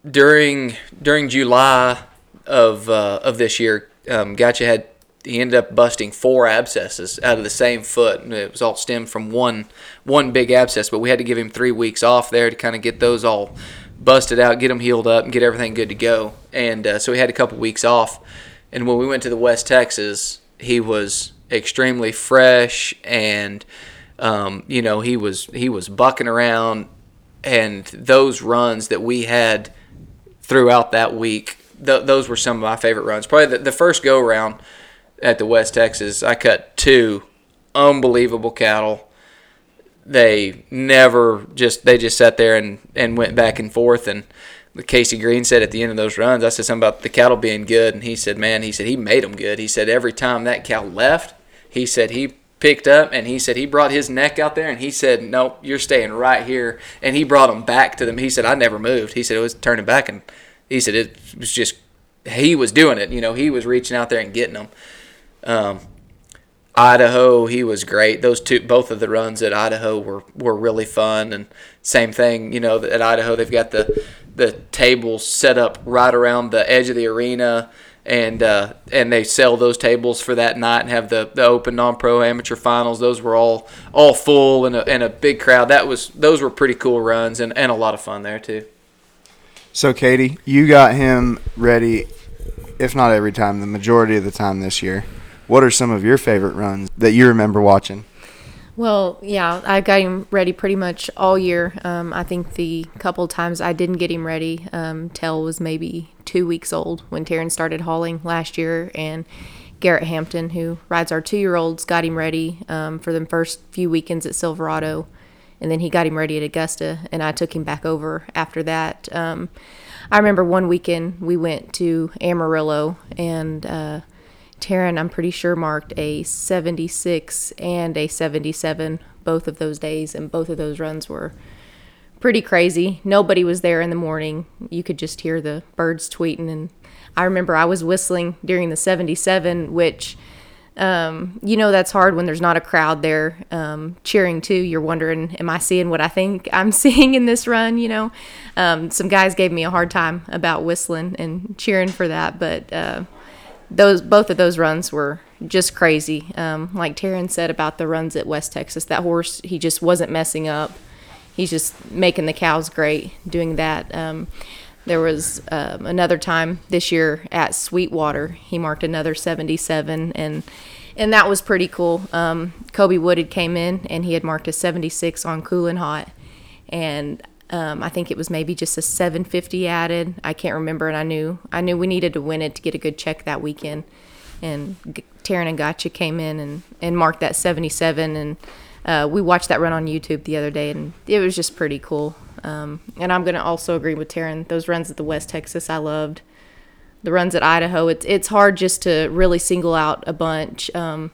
Speaker 1: during during July of uh, of this year, um, Gotcha had he ended up busting four abscesses out of the same foot. And it was all stemmed from one one big abscess, but we had to give him three weeks off there to kind of get those all bust it out, get him healed up, and get everything good to go. And uh, so he had a couple weeks off. And when we went to the West Texas, he was extremely fresh, and um, you know he was he was bucking around. And those runs that we had throughout that week, th- those were some of my favorite runs. Probably the, the first go round at the West Texas, I cut two unbelievable cattle they never just they just sat there and, and went back and forth and Casey Green said at the end of those runs, I said something about the cattle being good, and he said, "Man, he said he made them good." He said every time that cow left, he said he picked up and he said he brought his neck out there and he said, "Nope, you're staying right here." And he brought them back to them. He said, "I never moved." He said it was turning back, and he said it was just he was doing it. You know, he was reaching out there and getting them. Um, Idaho, he was great. Those two, both of the runs at Idaho were, were really fun. And same thing, you know, at Idaho they've got the the tables set up right around the edge of the arena, and uh, and they sell those tables for that night and have the, the open non-pro amateur finals. Those were all all full and a, and a big crowd. That was those were pretty cool runs and, and a lot of fun there too.
Speaker 3: So Katie, you got him ready, if not every time, the majority of the time this year. What are some of your favorite runs that you remember watching?
Speaker 4: Well, yeah, I got him ready pretty much all year. Um, I think the couple times I didn't get him ready, um, Tell was maybe two weeks old when Taryn started hauling last year, and Garrett Hampton, who rides our two year olds, got him ready um, for the first few weekends at Silverado, and then he got him ready at Augusta, and I took him back over after that. Um, I remember one weekend we went to Amarillo, and uh, Taryn, I'm pretty sure, marked a 76 and a 77 both of those days, and both of those runs were pretty crazy. Nobody was there in the morning. You could just hear the birds tweeting. And I remember I was whistling during the 77, which, um, you know, that's hard when there's not a crowd there um, cheering too. You're wondering, am I seeing what I think I'm seeing in this run? You know, um, some guys gave me a hard time about whistling and cheering for that, but. Uh, those both of those runs were just crazy. Um, like Taryn said about the runs at West Texas, that horse he just wasn't messing up. He's just making the cows great doing that. Um, there was um, another time this year at Sweetwater. He marked another 77, and and that was pretty cool. Um, Kobe Wooded came in and he had marked a 76 on Cool and Hot, and um, I think it was maybe just a 750 added. I can't remember, and I knew I knew we needed to win it to get a good check that weekend. And G- Taryn and Gotcha came in and, and marked that 77, and uh, we watched that run on YouTube the other day, and it was just pretty cool. Um, and I'm gonna also agree with Taryn. Those runs at the West Texas, I loved. The runs at Idaho, it's it's hard just to really single out a bunch. Um,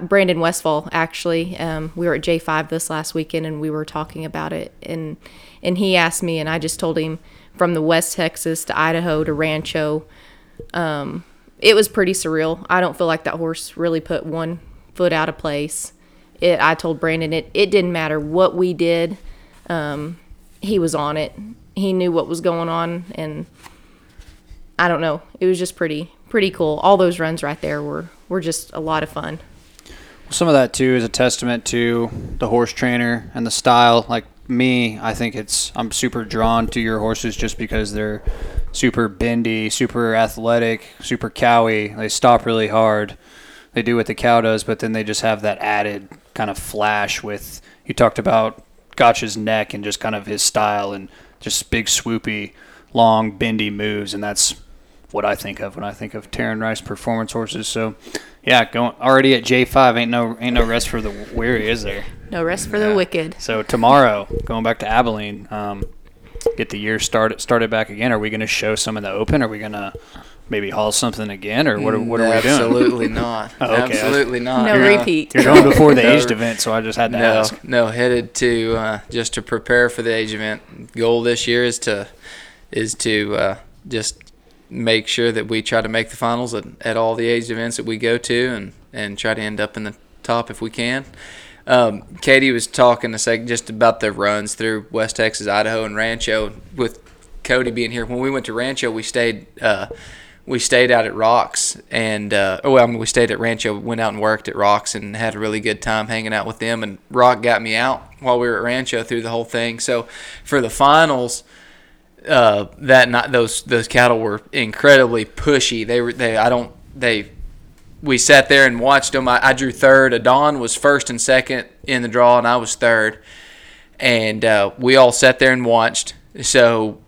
Speaker 4: Brandon Westfall actually. Um, we were at J5 this last weekend and we were talking about it and and he asked me and I just told him from the West Texas to Idaho to Rancho. Um, it was pretty surreal. I don't feel like that horse really put one foot out of place. It. I told Brandon it. It didn't matter what we did. Um, he was on it. He knew what was going on and. I don't know. It was just pretty pretty cool. All those runs right there were were just a lot of fun.
Speaker 2: Some of that too is a testament to the horse trainer and the style. Like me, I think it's I'm super drawn to your horses just because they're super bendy, super athletic, super cowy. They stop really hard. They do what the cow does, but then they just have that added kind of flash with you talked about Gotch's neck and just kind of his style and just big swoopy, long bendy moves and that's what I think of when I think of Taryn Rice performance horses. So, yeah, going already at J five ain't no ain't no rest for the weary, is there?
Speaker 4: No rest for the wicked.
Speaker 2: So tomorrow, going back to Abilene, um, get the year started started back again. Are we going to show some in the open? Are we going to maybe haul something again, or what? Are, what are we doing?
Speaker 1: Absolutely not.
Speaker 2: Oh, okay.
Speaker 1: Absolutely not.
Speaker 4: No
Speaker 1: Uh,
Speaker 4: repeat.
Speaker 2: You're going before the
Speaker 1: No.
Speaker 2: aged event, so I just had to
Speaker 1: No,
Speaker 2: ask.
Speaker 1: no, headed to uh, just to prepare for the age event. Goal this year is to is to uh, just make sure that we try to make the finals at, at all the age events that we go to, and and try to end up in the top if we can. Um, Katie was talking a second just about the runs through West Texas, Idaho, and Rancho. With Cody being here, when we went to Rancho, we stayed uh, we stayed out at Rocks, and uh, oh, well, I mean, we stayed at Rancho, went out and worked at Rocks, and had a really good time hanging out with them. And Rock got me out while we were at Rancho through the whole thing. So for the finals, uh, that night, those those cattle were incredibly pushy. They were they I don't they we sat there and watched them. I, I drew third. Adan was first and second in the draw, and I was third. And uh, we all sat there and watched. So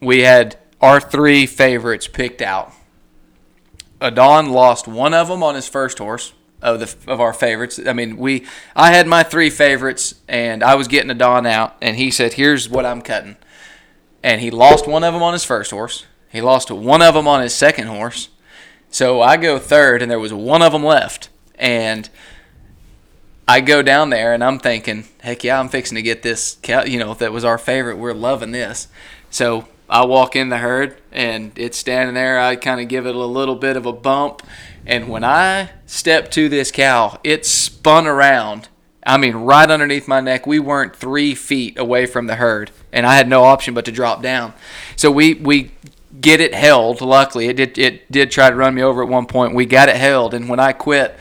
Speaker 1: we had our three favorites picked out. Adan lost one of them on his first horse of the of our favorites. I mean, we I had my three favorites, and I was getting Adan out, and he said, "Here's what I'm cutting." And he lost one of them on his first horse. He lost one of them on his second horse. So I go third, and there was one of them left, and I go down there, and I'm thinking, heck yeah, I'm fixing to get this. cow You know, that was our favorite. We're loving this. So I walk in the herd, and it's standing there. I kind of give it a little bit of a bump, and when I step to this cow, it spun around. I mean, right underneath my neck. We weren't three feet away from the herd, and I had no option but to drop down. So we we get it held. Luckily, it did it did try to run me over at one point. We got it held, and when I quit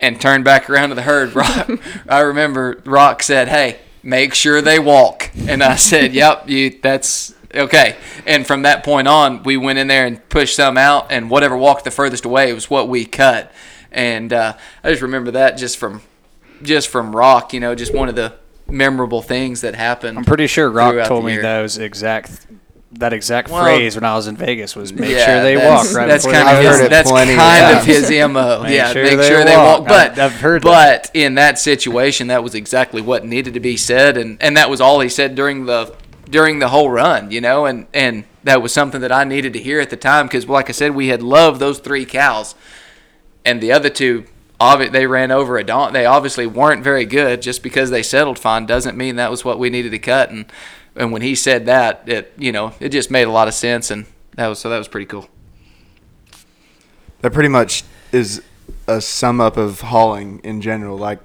Speaker 1: and turned back around to the herd, Rock, I remember Rock said, "Hey, make sure they walk," and I said, "Yep, you that's." Okay, and from that point on, we went in there and pushed some out, and whatever walked the furthest away was what we cut. And uh, I just remember that just from, just from Rock, you know, just one of the memorable things that happened.
Speaker 2: I'm pretty sure Rock told me those exact that exact
Speaker 1: Well-
Speaker 2: phrase when I was in Vegas was make
Speaker 1: Yeah,
Speaker 2: sure they walk right
Speaker 1: That's kind of his,
Speaker 3: heard
Speaker 1: that's
Speaker 3: plenty of
Speaker 1: kind of his mo.
Speaker 2: Make
Speaker 1: yeah,
Speaker 2: sure
Speaker 1: make
Speaker 2: they
Speaker 1: sure they
Speaker 2: walk.
Speaker 1: walk. But
Speaker 2: I've- I've heard that.
Speaker 1: but in that situation, that was exactly what needed to be said, and and that was all he said during the during the whole run. You know, and and that was something that I needed to hear at the time because, like I said, we had loved those three cows, and the other two, obvi- they ran over Adan. They obviously weren't very good. Just because they settled fine doesn't mean that was what we needed to cut. And and when he said that, it you know it just made a lot of sense, and that was so that was pretty cool.
Speaker 3: That pretty much is a sum up of hauling in general. Like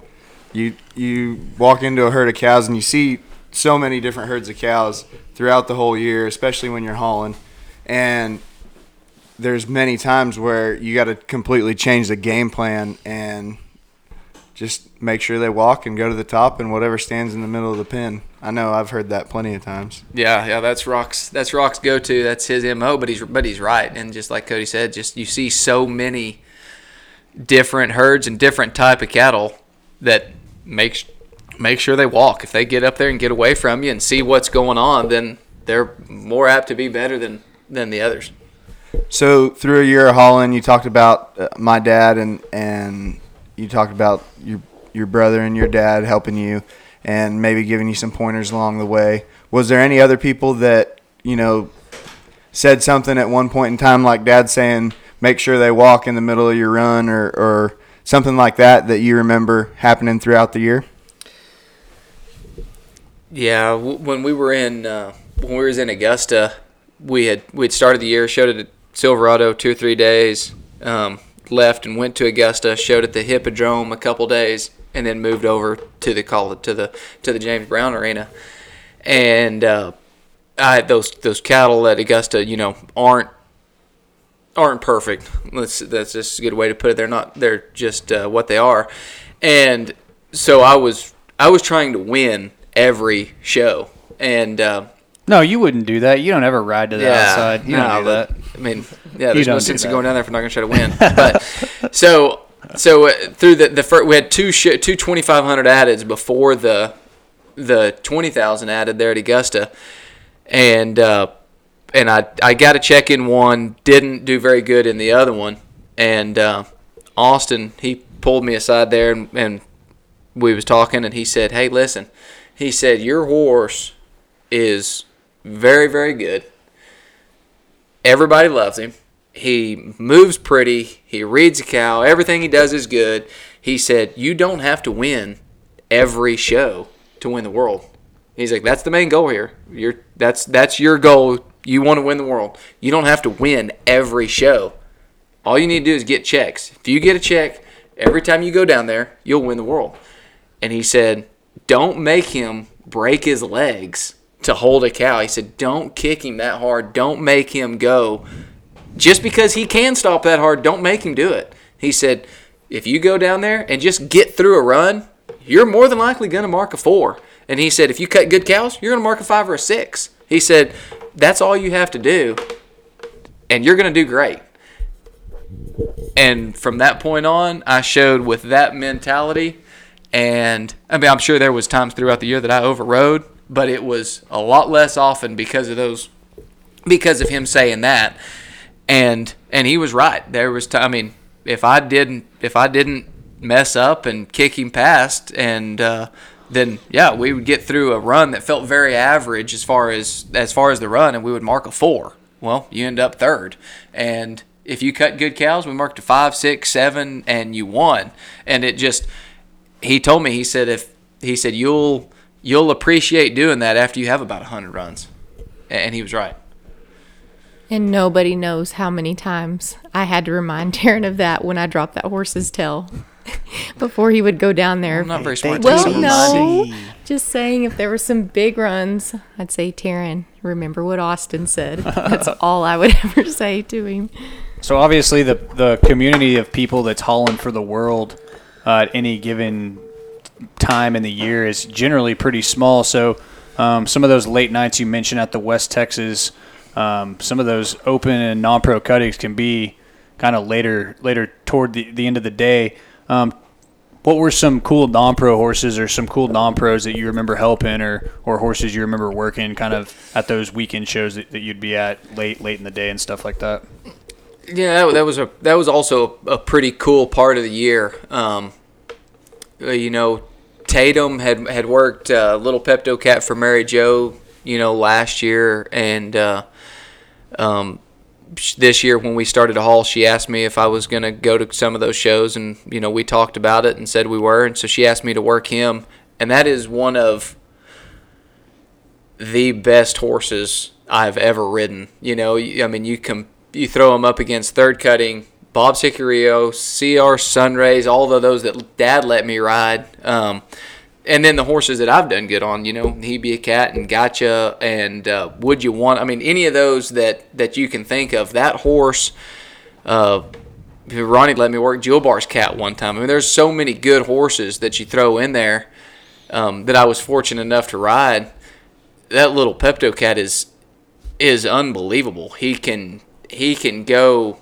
Speaker 3: you you walk into a herd of cows and you see so many different herds of cows throughout the whole year, especially when you're hauling. And there's many times where you got to completely change the game plan and just make sure they walk and go to the top and whatever stands in the middle of the pen. I know I've heard that plenty of times.
Speaker 1: Yeah, yeah, that's Rock's. That's Rock's go-to. That's his mo. But he's but he's right. And just like Cody said, just you see so many different herds and different type of cattle that makes make sure they walk. If they get up there and get away from you and see what's going on, then they're more apt to be better than than the others.
Speaker 3: So through a year of hauling, you talked about uh, my dad and and you talked about your your brother and your dad helping you and maybe giving you some pointers along the way. Was there any other people that you know said something at one point in time, like dad saying, "Make sure they walk in the middle of your run," or or something like that that you remember happening throughout the year?
Speaker 1: Yeah, when we were in uh, when we was in Augusta, we had we had started the year, showed it Silverado two or three days, um, left and went to Augusta, showed at the Hippodrome a couple days, and then moved over to the call to the to the James Brown Arena, and uh, I those those cattle at Augusta, you know, aren't aren't perfect. Let's that's just a good way to put it. They're not. They're just uh, what they are, and so I was I was trying to win every show, and uh,
Speaker 2: No, you wouldn't do that. You don't ever ride to the
Speaker 1: yeah,
Speaker 2: outside. You
Speaker 1: no,
Speaker 2: don't do
Speaker 1: but,
Speaker 2: that.
Speaker 1: I mean, yeah, there's no sense in going down there if we're not going to try to win. But so so uh, through the the first, we had two sh- two 2500 addeds before the the 20,000 added there at Augusta, and uh, and I I got a check in one, didn't do very good in the other one, and uh, Austin he pulled me aside there and, and we was talking and he said, "Hey, listen," he said, "Your horse is very very good. Everybody loves him. He moves pretty. He reads a cow. Everything he does is good." He said, "You don't have to win every show to win the world." He's like, "That's the main goal here. You're that's that's your goal. You want to win the world. You don't have to win every show. All you need to do is get checks. If you get a check every time you go down there, you'll win the world." And he said, "Don't make him break his legs to hold a cow." He said, "Don't kick him that hard. Don't make him go just because he can stop that hard, don't make him do it. He said, if you go down there and just get through a run, you're more than likely going to mark a four. And he said, if you cut good cows, you're going to mark a five or a six. He said, that's all you have to do, and you're going to do great. And from that point on, I showed with that mentality. And I mean, I'm sure there was times throughout the year that I overrode, but it was a lot less often because of those, because of him saying that and and he was right. There was, t- I mean, if I didn't if I didn't mess up and kick him past, and uh, then yeah, we would get through a run that felt very average as far as as far as the run, and we would mark a four. Well, you end up third, and if you cut good cows, we marked a five, six, seven, and you won. And it just he told me he said if he said you'll you'll appreciate doing that after you have about hundred runs, and he was right.
Speaker 4: And nobody knows how many times I had to remind Taryn of that when I dropped that horse's tail before he would go down there.
Speaker 1: I'm not very smart.
Speaker 4: well,
Speaker 1: to
Speaker 4: no. Just saying, if there were some big runs, I'd say, Taryn, remember what Austin said. That's all I would ever say to him.
Speaker 2: So obviously, the the community of people that's hauling for the world uh, at any given time in the year is generally pretty small. So um, some of those late nights you mentioned at the West Texas, um, some of those open and non-pro cuttings can be kind of later later toward the, the end of the day. Um, what were some cool non-pro horses or some cool non-pros that you remember helping or, or horses you remember working kind of at those weekend shows that, that you'd be at late late in the day and stuff like that?
Speaker 1: Yeah, that, that was a that was also a pretty cool part of the year. Um, you know, Tatum had had worked uh, Little Pepto Cat for Mary Jo, you know, last year, and uh, um, this year when we started a hall, she asked me if I was going to go to some of those shows, and you know we talked about it and said we were, and so she asked me to work him, and that is one of the best horses I've ever ridden. You know, I mean, you com- you throw him up against third cutting, Bob Sicario, CR Sunrays, all of those that Dad let me ride. Um, and then the horses that I've done good on, you know, he be a cat and gotcha and uh, would you want? I mean, any of those that that you can think of. That horse, uh, Ronnie let me work Jewel Bar's cat one time. I mean, there's so many good horses that you throw in there um, that I was fortunate enough to ride. That little Pepto cat is is unbelievable. He can he can go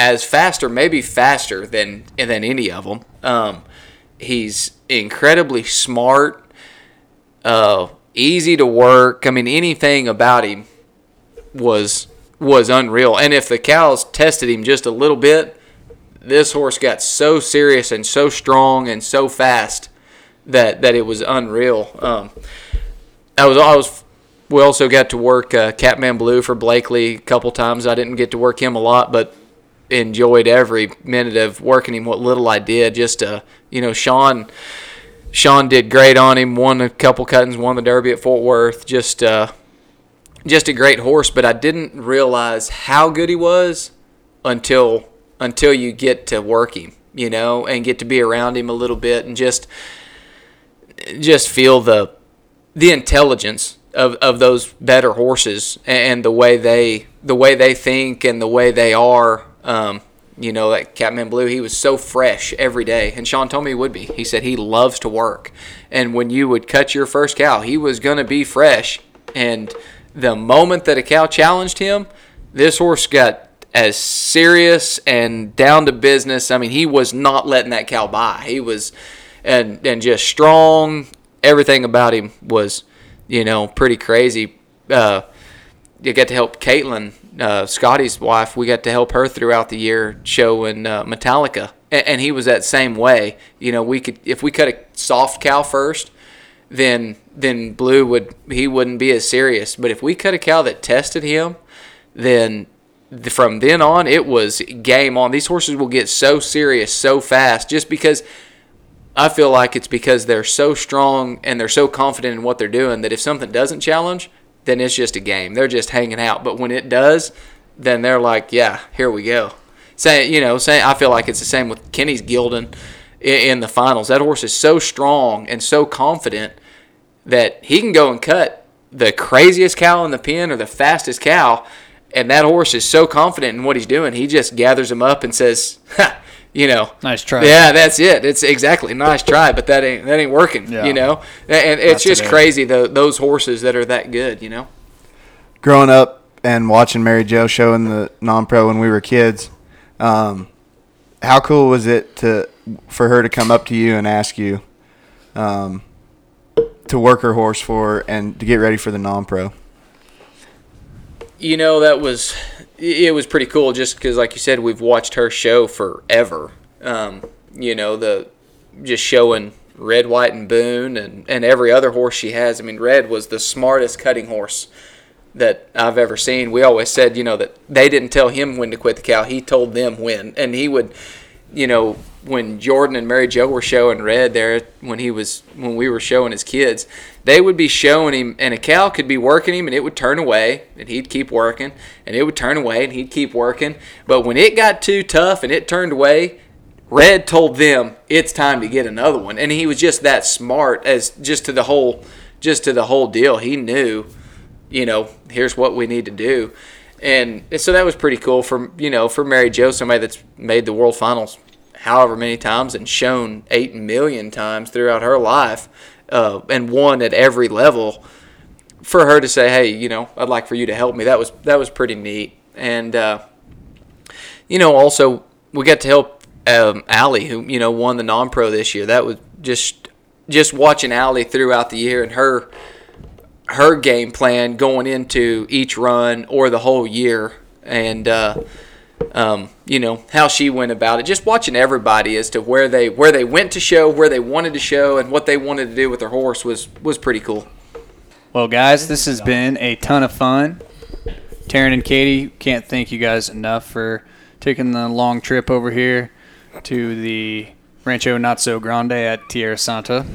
Speaker 1: as fast or maybe faster than than any of them. Um, he's incredibly smart, uh, easy to work. I mean, anything about him was was unreal. And if the cows tested him just a little bit, this horse got so serious and so strong and so fast that that it was unreal. Um, I was I was we also got to work uh, Catman Blue for Blakely a couple times. I didn't get to work him a lot, but enjoyed every minute of working him. What little I did, just uh, you know, Sean. Sean did great on him. Won a couple cuttings. Won the Derby at Fort Worth. Just uh, just a great horse. But I didn't realize how good he was until until you get to work him, you know, and get to be around him a little bit and just just feel the the intelligence of, of those better horses and the way they the way they think and the way they are. Um, you know, like Catman Blue, he was so fresh every day, and Sean told me he would be. He said he loves to work, and when you would cut your first cow, he was gonna be fresh. And the moment that a cow challenged him, this horse got as serious and down to business. I mean, he was not letting that cow by. He was, and and just strong. Everything about him was, you know, pretty crazy. Uh, you got to help Caitlin, uh, Scotty's wife. We got to help her throughout the year showing uh, Metallica, and, and he was that same way. You know, we could if we cut a soft cow first, then then Blue would he wouldn't be as serious. But if we cut a cow that tested him, then th- from then on it was game on. These horses will get so serious so fast just because I feel like it's because they're so strong and they're so confident in what they're doing that if something doesn't challenge, then it's just a game. They're just hanging out. But when it does, then they're like, yeah, here we go. Say, you know, say I feel like it's the same with Kenny's gelding in, in the finals. That horse is so strong and so confident that he can go and cut the craziest cow in the pen or the fastest cow, and that horse is so confident in what he's doing, he just gathers them up and says, ha, you know,
Speaker 2: Nice try.
Speaker 1: Yeah, that's it. It's exactly nice try, but that ain't that ain't working.
Speaker 2: Yeah.
Speaker 1: You know, and it's
Speaker 2: Not
Speaker 1: just
Speaker 2: today.
Speaker 1: crazy the, those horses that are that good. You know.
Speaker 3: growing up and watching Mary Jo show in the non-pro when we were kids, um, how cool was it to for her to come up to you and ask you um, to work her horse for and to get ready for the non-pro?
Speaker 1: You know that was it was pretty cool just because like you said we've watched her show forever. Um, you know the just showing Red, White, and Boon and and every other horse she has. I mean Red was the smartest cutting horse that I've ever seen. We always said you know that they didn't tell him when to quit the cow. He told them when, and he would. You know, when Jordan and Mary Jo were showing Red there, when he was when we were showing his kids, they would be showing him, and a cow could be working him, and it would turn away, and he'd keep working, and it would turn away, and he'd keep working. But when it got too tough and it turned away, Red told them it's time to get another one, and he was just that smart as just to the whole, just to the whole deal. He knew, you know, here's what we need to do, and so that was pretty cool for you know for Mary Jo, somebody that's made the World Finals however many times and shown eight million times throughout her life, uh, and won at every level. For her to say, "Hey, you know, I'd like for you to help me," that was that was pretty neat, and uh, you know, also we got to help um, Allie, who you know won the non-pro this year. That was just just watching Allie throughout the year and her her game plan going into each run or the whole year, and uh, um, you know how she went about it. Just watching everybody as to where they where they went to show, where they wanted to show, and what they wanted to do with their horse was was pretty cool.
Speaker 2: Well, guys, this has been a ton of fun. Taryn and Katie, can't thank you guys enough for taking the long trip over here to the Rancho Not So Grande at Tierra Santa.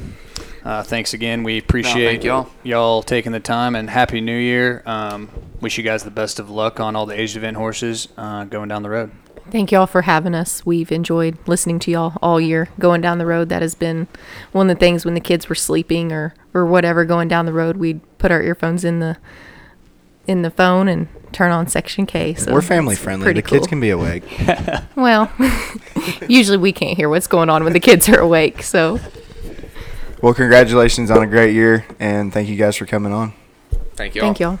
Speaker 2: Uh, thanks again. We appreciate
Speaker 1: thank y'all.
Speaker 2: y'all taking the time and Happy New Year. Um, wish you guys the best of luck on all the aged event horses uh, going down the road.
Speaker 4: Thank y'all for having us. We've enjoyed listening to y'all all year. Going down the road, that has been one of the things when the kids were sleeping or or whatever going down the road, we'd put our earphones in the in the phone and turn on Section K. So
Speaker 3: We're family friendly.
Speaker 4: pretty
Speaker 3: The kids can be awake.
Speaker 4: Well, usually we can't hear what's going on when the kids are awake. So
Speaker 3: Well, congratulations on a great year, and thank you guys for coming on.
Speaker 1: Thank you.
Speaker 4: thank y'all.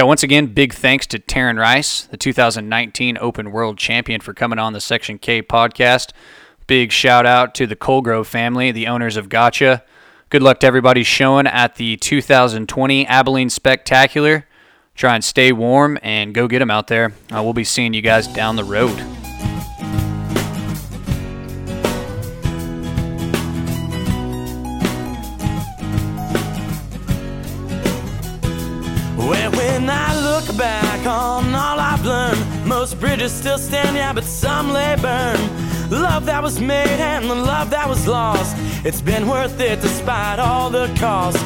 Speaker 2: Yeah, once again, big thanks to Taryn Rice, the 2019 Open World Champion, for coming on the Section K podcast. Big shout out to the Colgrove family, the owners of Gotcha. Good luck to everybody showing at the 2020 Abilene Spectacular. Try and stay warm and go get them out there. Uh, we'll be seeing you guys down the road.
Speaker 5: Back on all I've learned, most bridges still stand, yeah, but some lay burned. Love that was made and the love that was lost, it's been worth it despite all the cost.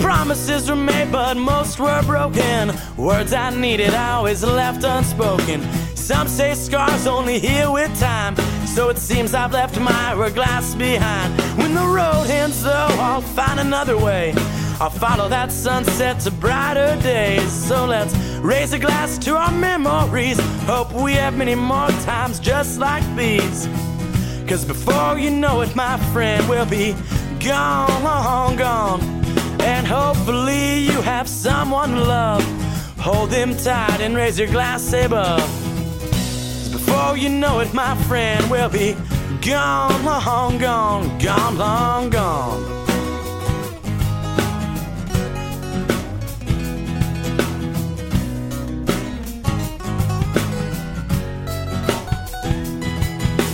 Speaker 5: Promises were made, but most were broken. Words I needed, always left unspoken. Some say scars only heal with time, so it seems I've left my hourglass behind. When the road ends, though, I'll find another way. I'll follow that sunset to brighter days. So let's raise a glass to our memories. Hope we have many more times just like these. Cause before you know it, my friend, we'll be gone, gone. And hopefully you have someone to love. Hold them tight and raise your glass above. Before you know it, my friend, we'll be gone, long gone, gone, long gone.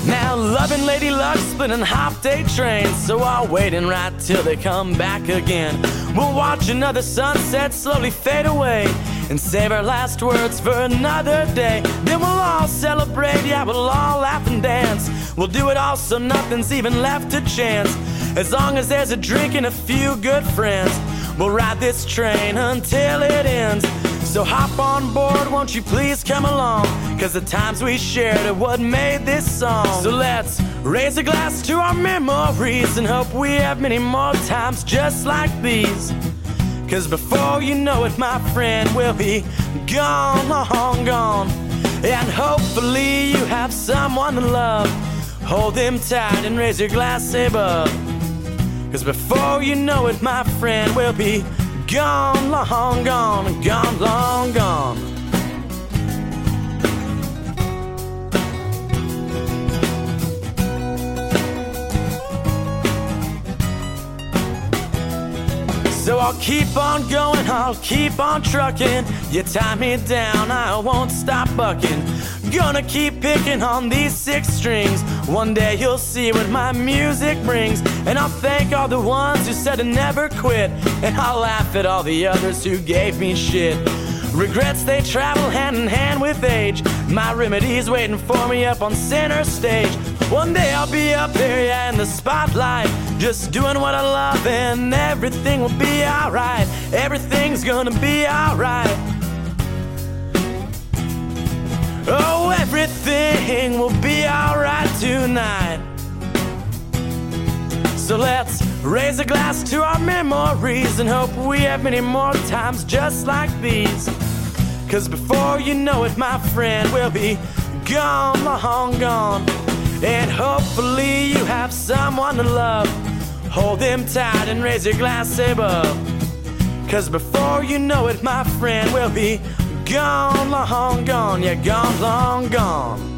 Speaker 5: Now loving Lady Luck splitting half day trains, so I'll wait and ride till they come back again. We'll watch another sunset slowly fade away and save our last words for another day. Then we'll all celebrate, yeah, we'll all laugh and dance. We'll do it all so nothing's even left to chance. As long as there's a drink and a few good friends, we'll ride this train until it ends. So hop on board, won't you please come along? Cause the times we shared are what made this song. So let's raise a glass to our memories and hope we have many more times just like these. Cause before you know it, my friend, we'll be gone, long gone. And hopefully you have someone to love. Hold them tight and raise your glass above. Cause before you know it, my friend, we'll be gone, long gone, gone, long gone. I'll keep on going, I'll keep on trucking. You tie me down, I won't stop bucking. Gonna keep picking on these six strings. One day you'll see what my music brings. And I'll thank all the ones who said to never quit. And I'll laugh at all the others who gave me shit. Regrets they travel hand in hand with age. My remedy's waiting for me up on center stage. One day I'll be up there, yeah, in the spotlight, just doing what I love, and everything will be alright. Everything's gonna be alright. Oh, everything will be alright tonight. So let's raise a glass to our memories and hope we have many more times just like these. Cause before you know it, my friend, we'll be gone, long gone. And hopefully you have someone to love. Hold them tight and raise your glass above. Cause before you know it, my friend, we'll be gone, long gone. Yeah, gone, long gone.